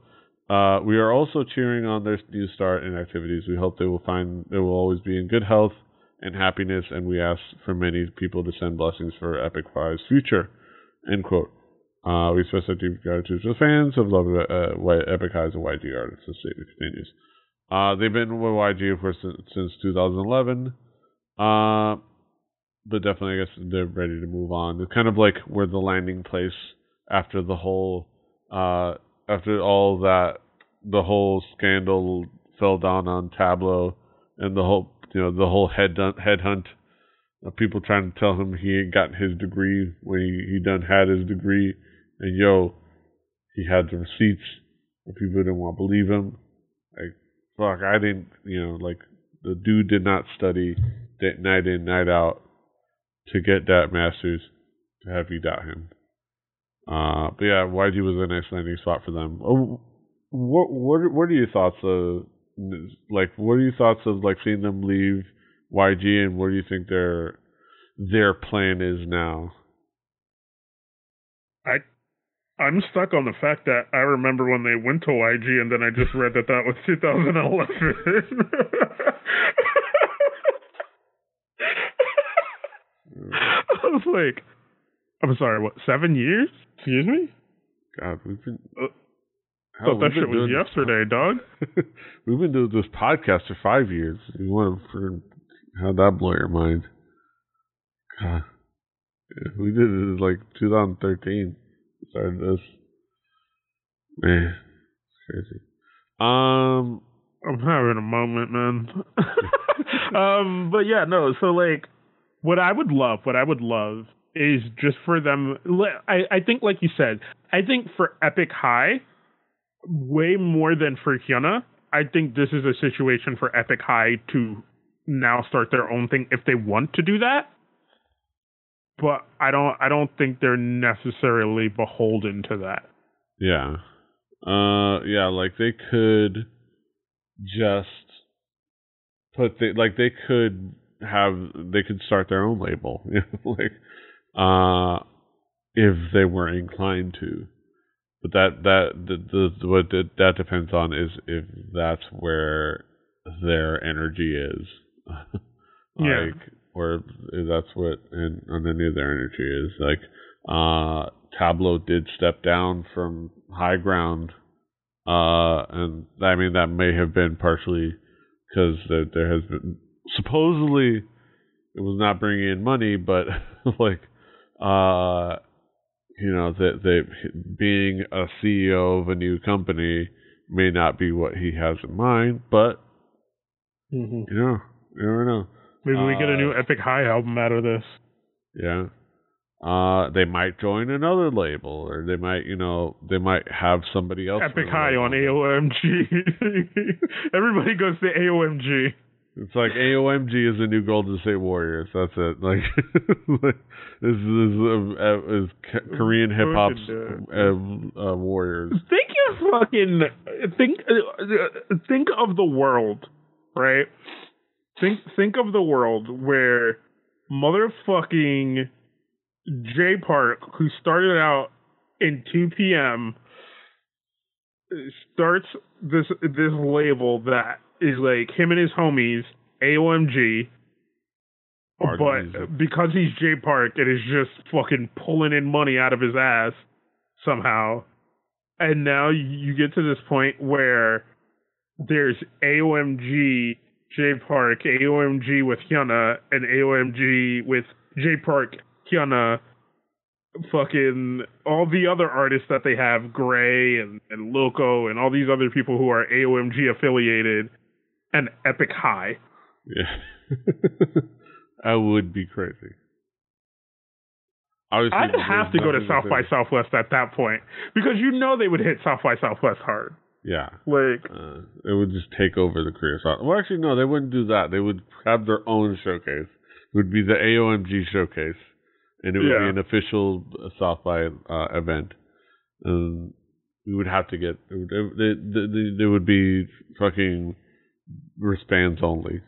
A: uh, we are also cheering on their new start and activities. We hope they will find they will always be in good health and happiness, and we ask for many people to send blessings for Epic High's future. End quote. Uh, we express our deep gratitude to the fans of love uh, Epic Highs and YG artists. The statement continues. Uh, they've been with YG, of course, since 2011. Uh, but definitely, I guess they're ready to move on. It's kind of like we're the landing place after the whole, uh, after all that, the whole scandal fell down on Tablo, and the whole, you know, the whole head headhunt of people trying to tell him he ain't gotten his degree when he, he done had his degree, and yo, he had the receipts, and people didn't want to believe him. Like, fuck, I didn't, you know, like the dude did not study night in, night out to get that master's to have you doubt him. Uh, but yeah, YG was a nice landing spot for them. Oh, what what what are your thoughts of like what are your thoughts of like seeing them leave YG and what do you think their their plan is now?
B: I I'm stuck on the fact that I remember when they went to YG and then I just read that that was 2011. I was like, I'm sorry, what, seven years? Excuse me?
A: God, we've been.
B: Uh, thought that shit was yesterday, dog.
A: we've been doing this podcast for five years. You want to how that blow your mind? God, we did it in like 2013. Started this. Man, it's crazy. Um,
B: I'm having a moment, man. um, but yeah, no. So like, what I would love, what I would love is just for them. I I think, like you said, I think for Epic High, way more than for Hyuna. I think this is a situation for Epic High to now start their own thing if they want to do that. But I don't I don't think they're necessarily beholden to that.
A: Yeah. Uh yeah, like they could just put the like they could have they could start their own label. like uh if they were inclined to. But that that the, the what that depends on is if that's where their energy is. like
B: yeah.
A: or that's what and on any of their energy is. Like uh Tablo did step down from high ground uh and I mean that may have been partially because there, there has been supposedly it was not bringing in money, but like uh you know that they being a CEO of a new company may not be what he has in mind, but
B: mm-hmm.
A: you know, you never know.
B: Maybe uh, we get a new uh, Epic High album out of this.
A: Yeah. Uh, they might join another label, or they might, you know, they might have somebody else.
B: Epic High on AOMG. Everybody goes to AOMG.
A: It's like AOMG is the new Golden State Warriors. That's it. Like, this is uh, is Korean hip hop's uh, uh, Warriors.
B: Think you fucking think uh, think of the world, right? Think think of the world where motherfucking Jay Park, who started out in 2PM, starts this this label that is like him and his homies, AOMG. But because he's Jay Park, it is just fucking pulling in money out of his ass somehow. And now you get to this point where there's AOMG, Jay Park, AOMG with Hyuna, and AOMG with Jay Park, Hyuna, fucking all the other artists that they have, Gray and, and Loco, and all these other people who are AOMG affiliated an epic high.
A: Yeah. I would be crazy.
B: I'd have to go to South by Southwest at that point because you know they would hit South by Southwest hard.
A: Yeah,
B: like
A: uh, it would just take over the career. Well, actually, no, they wouldn't do that. They would have their own showcase. It would be the AOMG showcase, and it would yeah. be an official South by uh, event. And we would have to get. They would be fucking wristbands only.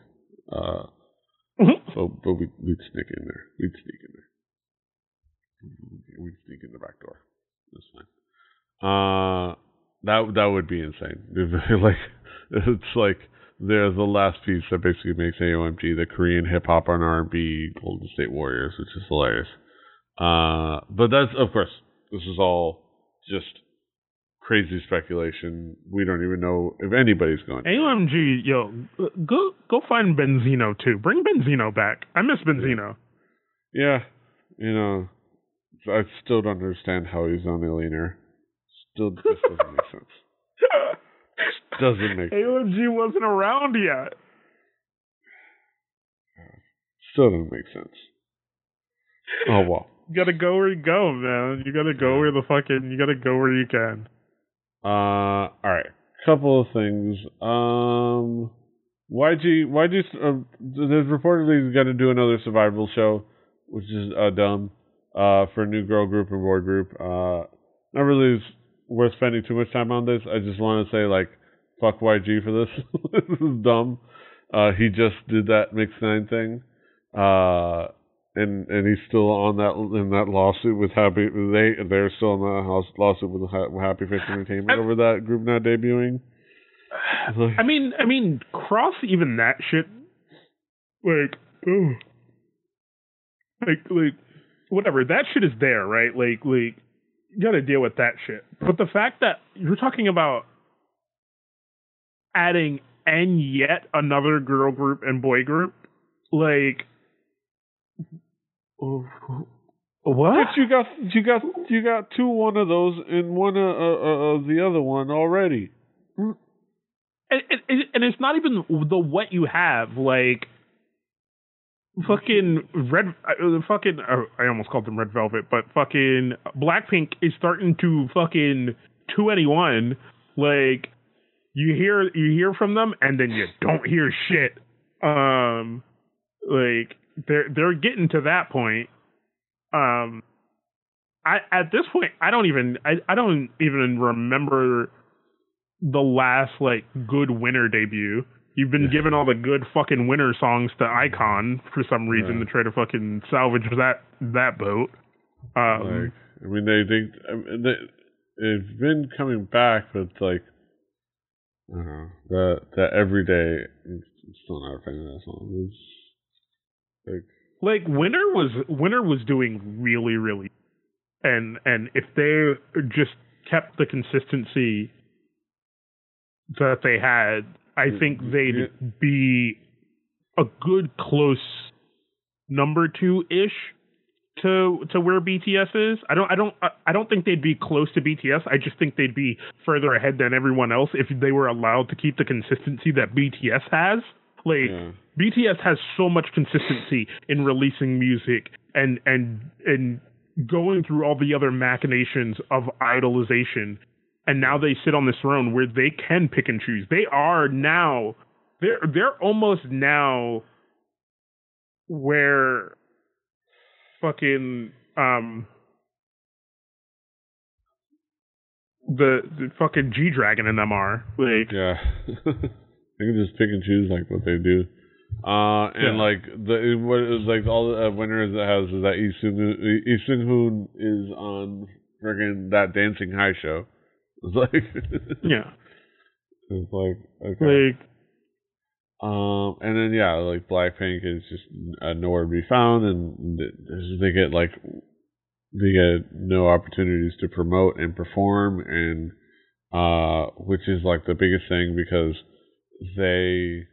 A: Uh,
B: mm-hmm.
A: so, but we, would sneak in there. We'd sneak in there. We'd sneak in the back door. That's fine. Uh, that that would be insane. like it's like they're the last piece that basically makes AOMG the Korean hip hop and R and B Golden State Warriors, which is hilarious. Uh, but that's of course this is all just crazy speculation. We don't even know if anybody's going.
B: AOMG, yo, go go find Beenzino too. Bring Beenzino back. I miss Beenzino.
A: Yeah, you know, I still don't understand how he's on Illionaire. Still just doesn't make sense. Doesn't make
B: AOMG wasn't around yet.
A: Still doesn't make sense. Oh well.
B: You gotta go where you go, man. You gotta go where the fucking you gotta go where you can.
A: Uh, all right. Couple of things. Um, YG, YG, uh, there's reportedly going to do another survival show, which is uh, dumb. Uh, for a new girl group and boy group. Uh, not really worth spending too much time on this. I just want to say like, fuck YG for this. this is dumb. Uh, he just did that Mix Nine thing, uh, and and he's still on that in that lawsuit with Happy. They they're still in the house lawsuit with Happy Face Entertainment I, over that group not debuting.
B: I mean, I mean, cross even that shit. Like, oh, like, like, whatever. That shit is there, right? Like, like, you got to deal with that shit. But the fact that you're talking about adding and yet another girl group and boy group, like, what?
A: But you got you got you got two one of those and one uh, uh, uh, of the other one already.
B: And, and, and it's not even the what you have like fucking red uh, fucking uh, I almost called them red velvet but fucking blackpink is starting to fucking 2NE1 like you hear you hear from them and then you don't hear shit um like they're they're getting to that point um i at this point i don't even i, I don't even remember the last like good winner debut You've been given all the good fucking winner songs to iKON for some reason yeah. to try to fucking salvage that that boat. Um,
A: like, I mean, they they, I mean, they it's been coming back, but it's like I don't know that that every day. I'm still not a fan of that song. It's
B: like like winter was winter was doing really really, and and if they just kept the consistency that they had I mm-hmm. think they'd be a good close number two ish to to where BTS is. I don't I don't I don't think they'd be close to BTS. I just think they'd be further ahead than everyone else if they were allowed to keep the consistency that BTS has. Like yeah. BTS has so much consistency in releasing music and and and going through all the other machinations of idolization and now they sit on this throne where they can pick and choose. They are now they're they're almost now where fucking um the, the fucking G Dragon and them are like
A: yeah they can just pick and choose like what they do. Uh, and yeah. like the what is like all the uh, winners it has is that Lee Seung Hoon is on freaking that Dancing High show. It's like
B: yeah,
A: it's like okay. Like, um, and then yeah, like Blackpink is just uh, nowhere to be found, and they get like they get no opportunities to promote and perform, and uh, which is like the biggest thing because they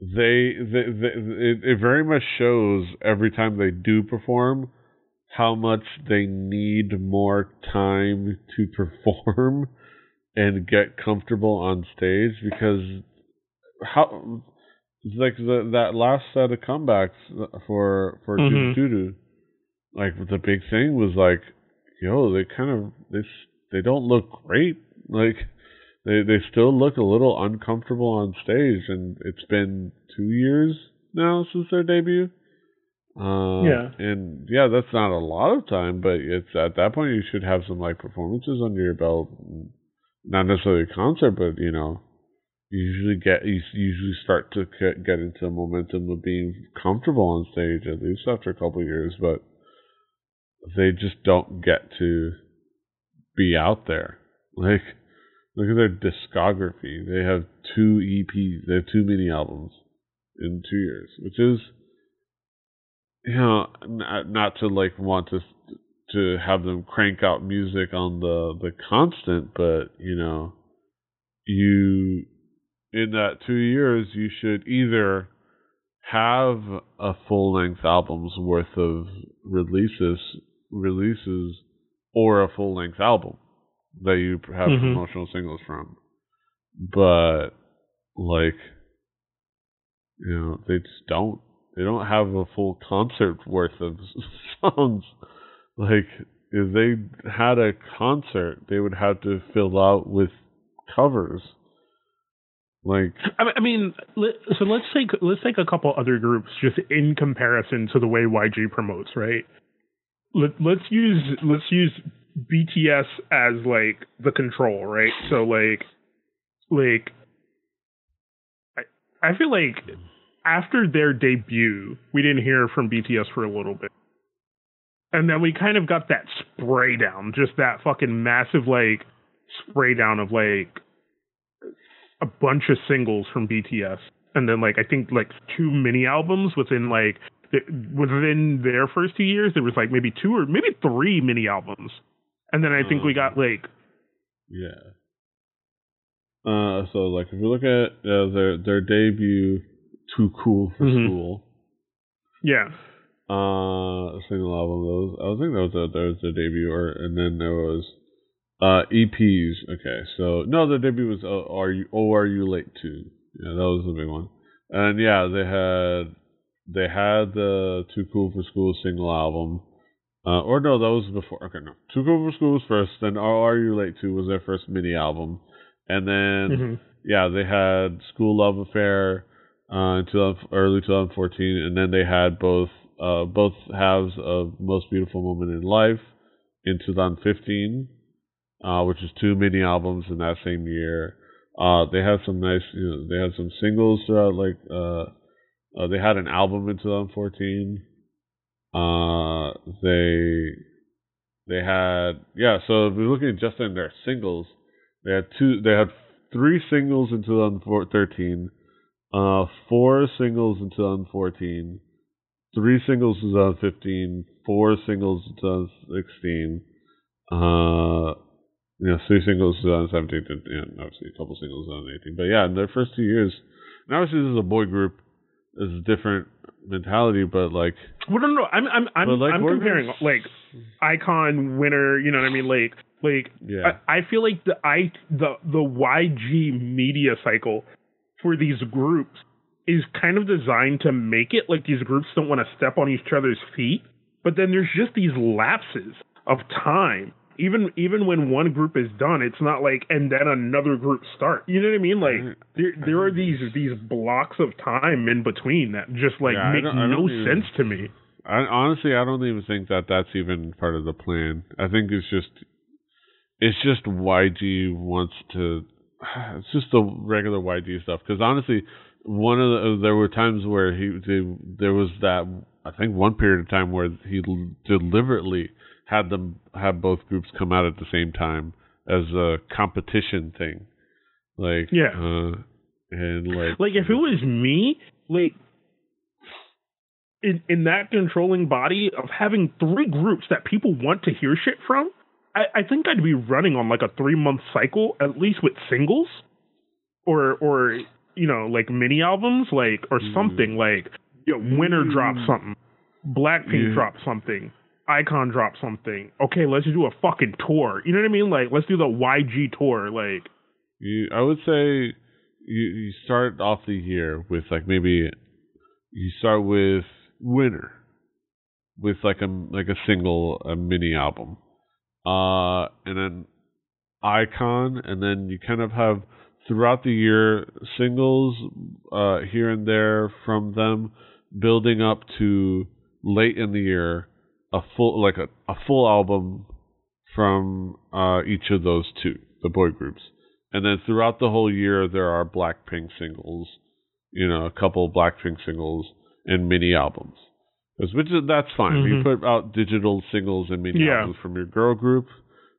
A: they, they, they it, it very much shows every time they do perform how much they need more time to perform and get comfortable on stage because how like the that last set of comebacks for for mm hmm like the big thing was like yo they kind of they they don't look great. Like they they still look a little uncomfortable on stage and it's been 2 years now since their debut uh, yeah. And yeah, that's not a lot of time, but it's at that point you should have some like performances under your belt. Not necessarily a concert, but you know, you usually get you usually start to get into the momentum of being comfortable on stage at least after a couple years, but they just don't get to be out there. Like, look at their discography. They have two EPs. They have two mini albums in two years, which is you know, not, to like want to to have them crank out music on the the constant, but you know, you in that two years you should either have a full length album's worth of releases releases or a full length album that you have mm-hmm. promotional singles from. But like you know, they just don't they don't have a full concert worth of songs. Like if they had a concert, they would have to fill out with covers. Like
B: I mean, so let's take let's take a couple other groups just in comparison to the way YG promotes, right? Let, let's use let's use BTS as like the control, right? So like like I I feel like after their debut, we didn't hear from BTS for a little bit. And then we kind of got that spray down, just that fucking massive like spray down of like a bunch of singles from BTS. And then like I think like two mini albums within like within their first two years there was like maybe two or maybe three mini albums. And then I think um, we got like
A: Yeah. Uh so like if you look at uh, their their debut too cool for mm-hmm. school.
B: Yeah.
A: Uh, single album. Those I think that was a, that was their debut, or and then there was uh EPs. Okay, so no, the debut was uh, Are you Oh Are You Late Too? Yeah, that was the big one. And yeah, they had they had the Too Cool for School single album. Uh, or no, that was before. Okay, no. Two Cool for School was first. Then Oh Are You Late Too was their first mini album, and then mm-hmm. yeah, they had School Love Affair uh, in 2000, early 2014, and then they had both uh, both halves of Most Beautiful Moment in Life in 2015, uh, which is two mini albums in that same year. Uh, they had some nice, you know, they had some singles throughout. Like uh, uh, they had an album in 2014. They they had yeah. So if we're looking just in their singles, they had two. They had three singles in 2013 uh, four singles in 2014, three singles in 2015, four singles in 2016, uh, you know, three singles in 2017, and obviously a couple singles in 2018. But yeah, in their first two years, and obviously this is a boy group, it's a different mentality, but like,
B: well, no, no, I'm, I'm, I'm, like, I'm comparing like iKON winner, you know what I mean, like. Like yeah. I, I feel like the I the the YG media cycle for these groups is kind of designed to make it like these groups don't want to step on each other's feet. But then there's just these lapses of time. Even even when one group is done, it's not like and then another group start. You know what I mean? Like there there are these these blocks of time in between that just like yeah, make no even, sense to me.
A: I, honestly, I don't even think that that's even part of the plan. I think it's just it's just YG wants to it's just the regular YG stuff. Because honestly, one of the there were times where he they, there was that I think one period of time where he deliberately had them have both groups come out at the same time as a competition thing. Like
B: yeah,
A: uh, and like
B: like if it was me, like in in that controlling body of having three groups that people want to hear shit from, I, I think I'd be running on like a three month cycle, at least with singles, or or you know like mini albums, like or mm. something like you know, Winner mm. drop something, Blackpink yeah. drop something, iKON drop something. Okay, let's do a fucking tour. You know what I mean? Like let's do the YG tour. Like
A: you, I would say you you start off the year with like maybe you start with Winner with like a like a single a mini album uh, and then iKON, and then you kind of have throughout the year singles uh, here and there from them, building up to late in the year a full like a, a full album from uh, each of those two, the boy groups, and then throughout the whole year there are Blackpink singles, you know, a couple Blackpink singles and mini albums which is that's fine. Mm-hmm. You put out digital singles and mini yeah. albums from your girl group,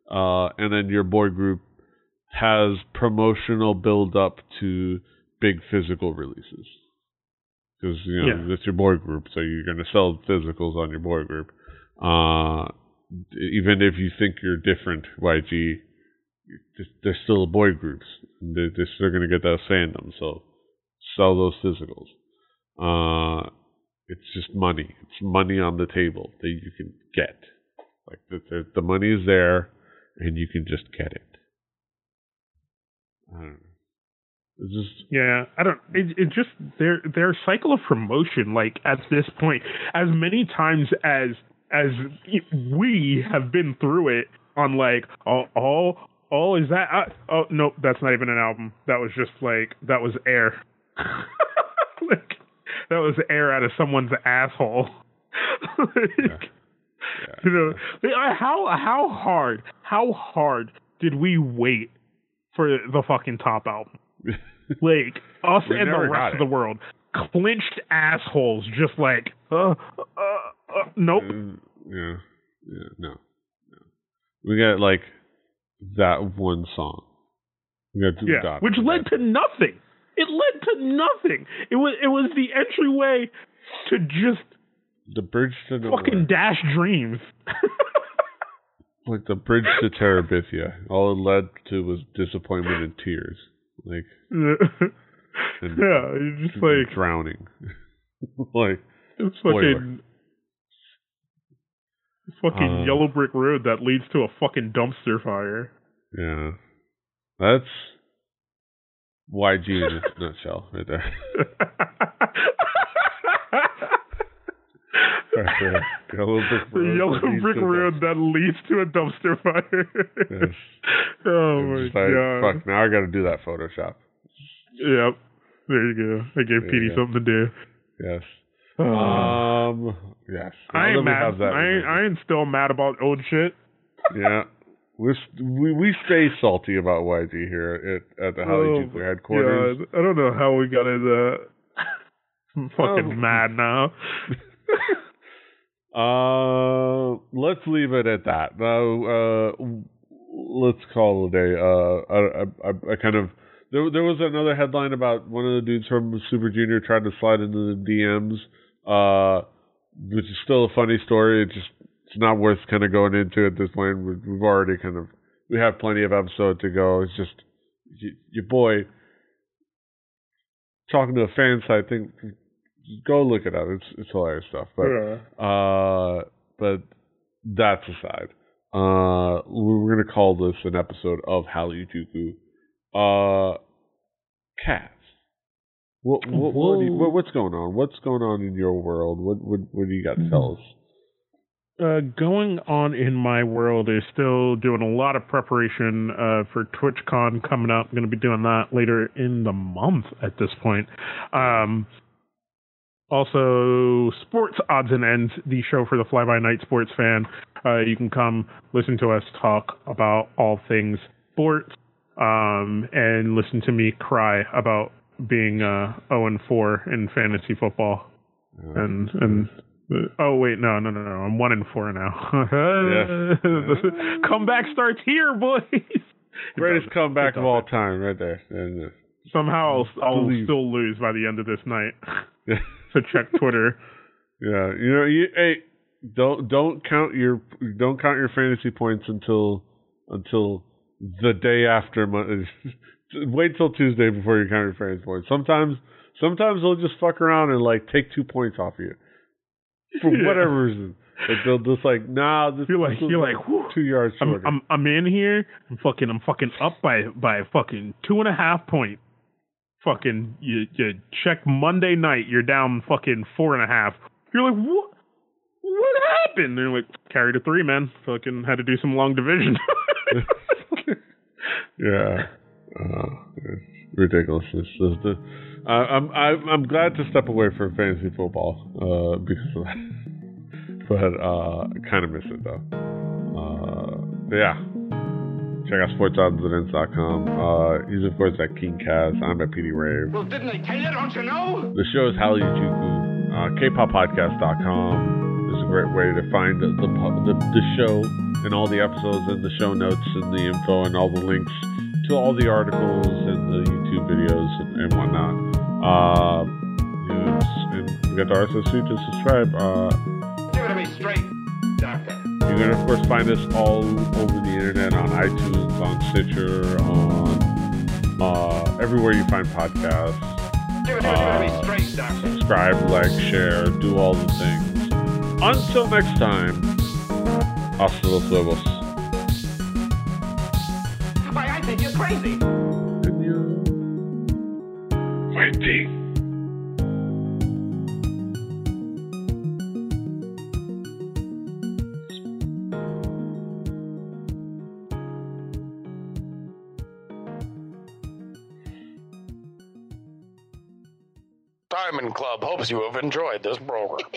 A: uh, and then your boy group has promotional build up to big physical releases. Because you know yeah. it's your boy group, so you're going to sell physicals on your boy group. Uh, even if you think you're different, YG, they're still boy groups. They're, they're going to get that fandom, so sell those physicals. Uh, it's just money. It's money on the table that you can get. Like the the, the money is there, and you can just get it. I don't know. It's just
B: yeah, I don't. It, it just their their cycle of promotion. Like at this point, as many times as as we have been through it on like all all all is that uh, oh no that's not even an album that was just like that was air like that was air out of someone's asshole. like,
A: yeah. yeah.
B: you know, how how hard how hard did we wait for the fucking top album? like us
A: We
B: and the rest of the world, clinched assholes, just like, uh, uh, uh nope.
A: Yeah, yeah, no, no. We got like that one song. We got
B: Yeah, which led to nothing. It led to nothing. It was it was the entryway to just
A: the bridge to nowhere.
B: fucking dash dreams.
A: like the bridge to Terabithia. All it led to was disappointment and tears, like
B: yeah,
A: and
B: you're just like
A: drowning. like
B: it's fucking fucking
A: Uh,
B: yellow brick road that leads to a fucking dumpster fire.
A: yeah, that's YG in a nutshell, right there. Right. Yellow brick road.
B: yellow brick road that leads to a dumpster fire.
A: Yes.
B: oh
A: I'm
B: my
A: just like,
B: god.
A: Fuck! Now I got to do that Photoshop.
B: Yep. There you go. I gave
A: There
B: Petey something to do.
A: Yes. Um. Yes.
B: I ain't mad. I ain't, I ain't still mad about old shit.
A: yeah. We're, we we stay salty about YG here at at the Holly
B: Oh,
A: headquarters.
B: Yeah, I don't know how we got into that. I'm fucking
A: Oh.
B: mad now.
A: Uh, let's leave it at that. Now, uh, let's call it a day. Uh, I, I, I kind of there. There was another headline about one of the dudes from Super Junior trying to slide into the DMs, uh, which is still a funny story. It's just it's not worth kind of going into at this point. We've, already kind of we have plenty of episode to go. It's just your boy talking to a fan site thing. Go look it up. It's it's hilarious stuff. But
B: Yeah.
A: uh, but that's aside. Uh, we're gonna call this an episode of Hallyu-Juku. Uh, Cass. What what what, you, what what's going on? What's going on in your world? What what what do you got to tell us?
B: Uh, going on in my world is still doing a lot of preparation uh, for TwitchCon coming up. I'm going to be doing that later in the month at this point. Um, also, Sports Odds and Ends, the show for the fly by night sports fan. Uh, you can come listen to us talk about all things sports um, and listen to me cry about being uh, 0 and 4 in fantasy football
A: Uh,
B: and and oh wait no no no no I'm one and four now.
A: Yes.
B: The comeback starts here, boys.
A: greatest comeback of all time, right there. And, uh,
B: Somehow I'll, I'll still lose by the end of this night. so check Twitter.
A: yeah. You know, you hey, don't don't count your don't count your fantasy points until until the day after. Mon- Wait till Tuesday before you count your fantasy points. Sometimes sometimes they'll just fuck around and like take two points off you for
B: Yeah.
A: whatever reason. Like they'll just like nah. This,
B: You're like
A: is
B: you're like whew,
A: two yards
B: I'm,
A: shorter.
B: I'm I'm in here. I'm fucking I'm fucking up by by fucking two and a half point. Fucking you you check Monday night. You're down fucking four and a half. You're like what? What happened? They're like carried a three, man. Fucking had to do some long division.
A: yeah, uh, it's ridiculous. It's just, uh, I- I'm I'm I'm glad to step away from fantasy football uh, because of that, but uh, kind of miss it though. Uh, yeah, check out sportsoddsandends.com. Uh, he's of course at King Kaz. I'm at PD Rave.
C: Well, didn't they tell you? Don't you know?
A: The show is Hallyu-Juku. Uh, KPopPodcast.com is a great way to find the the the show and all the episodes and the show notes and the info and all the links to all the articles and the YouTube videos and, and whatnot. Uh, and we got the RSS feed to subscribe. Uh,
C: Give it to me straight, Doctor.
A: you can of course find us all over the internet on iTunes, on Stitcher, on uh, everywhere you find podcasts.
C: Give it, give it, give it to me straight, Doctor.
A: subscribe, like, share, do all the things. Until next time, hasta los huevos.
C: Crazy.
A: Fighting.
D: Diamond Club hopes you have enjoyed this program.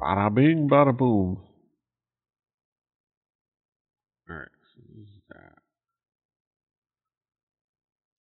A: Bada bing, bada boom.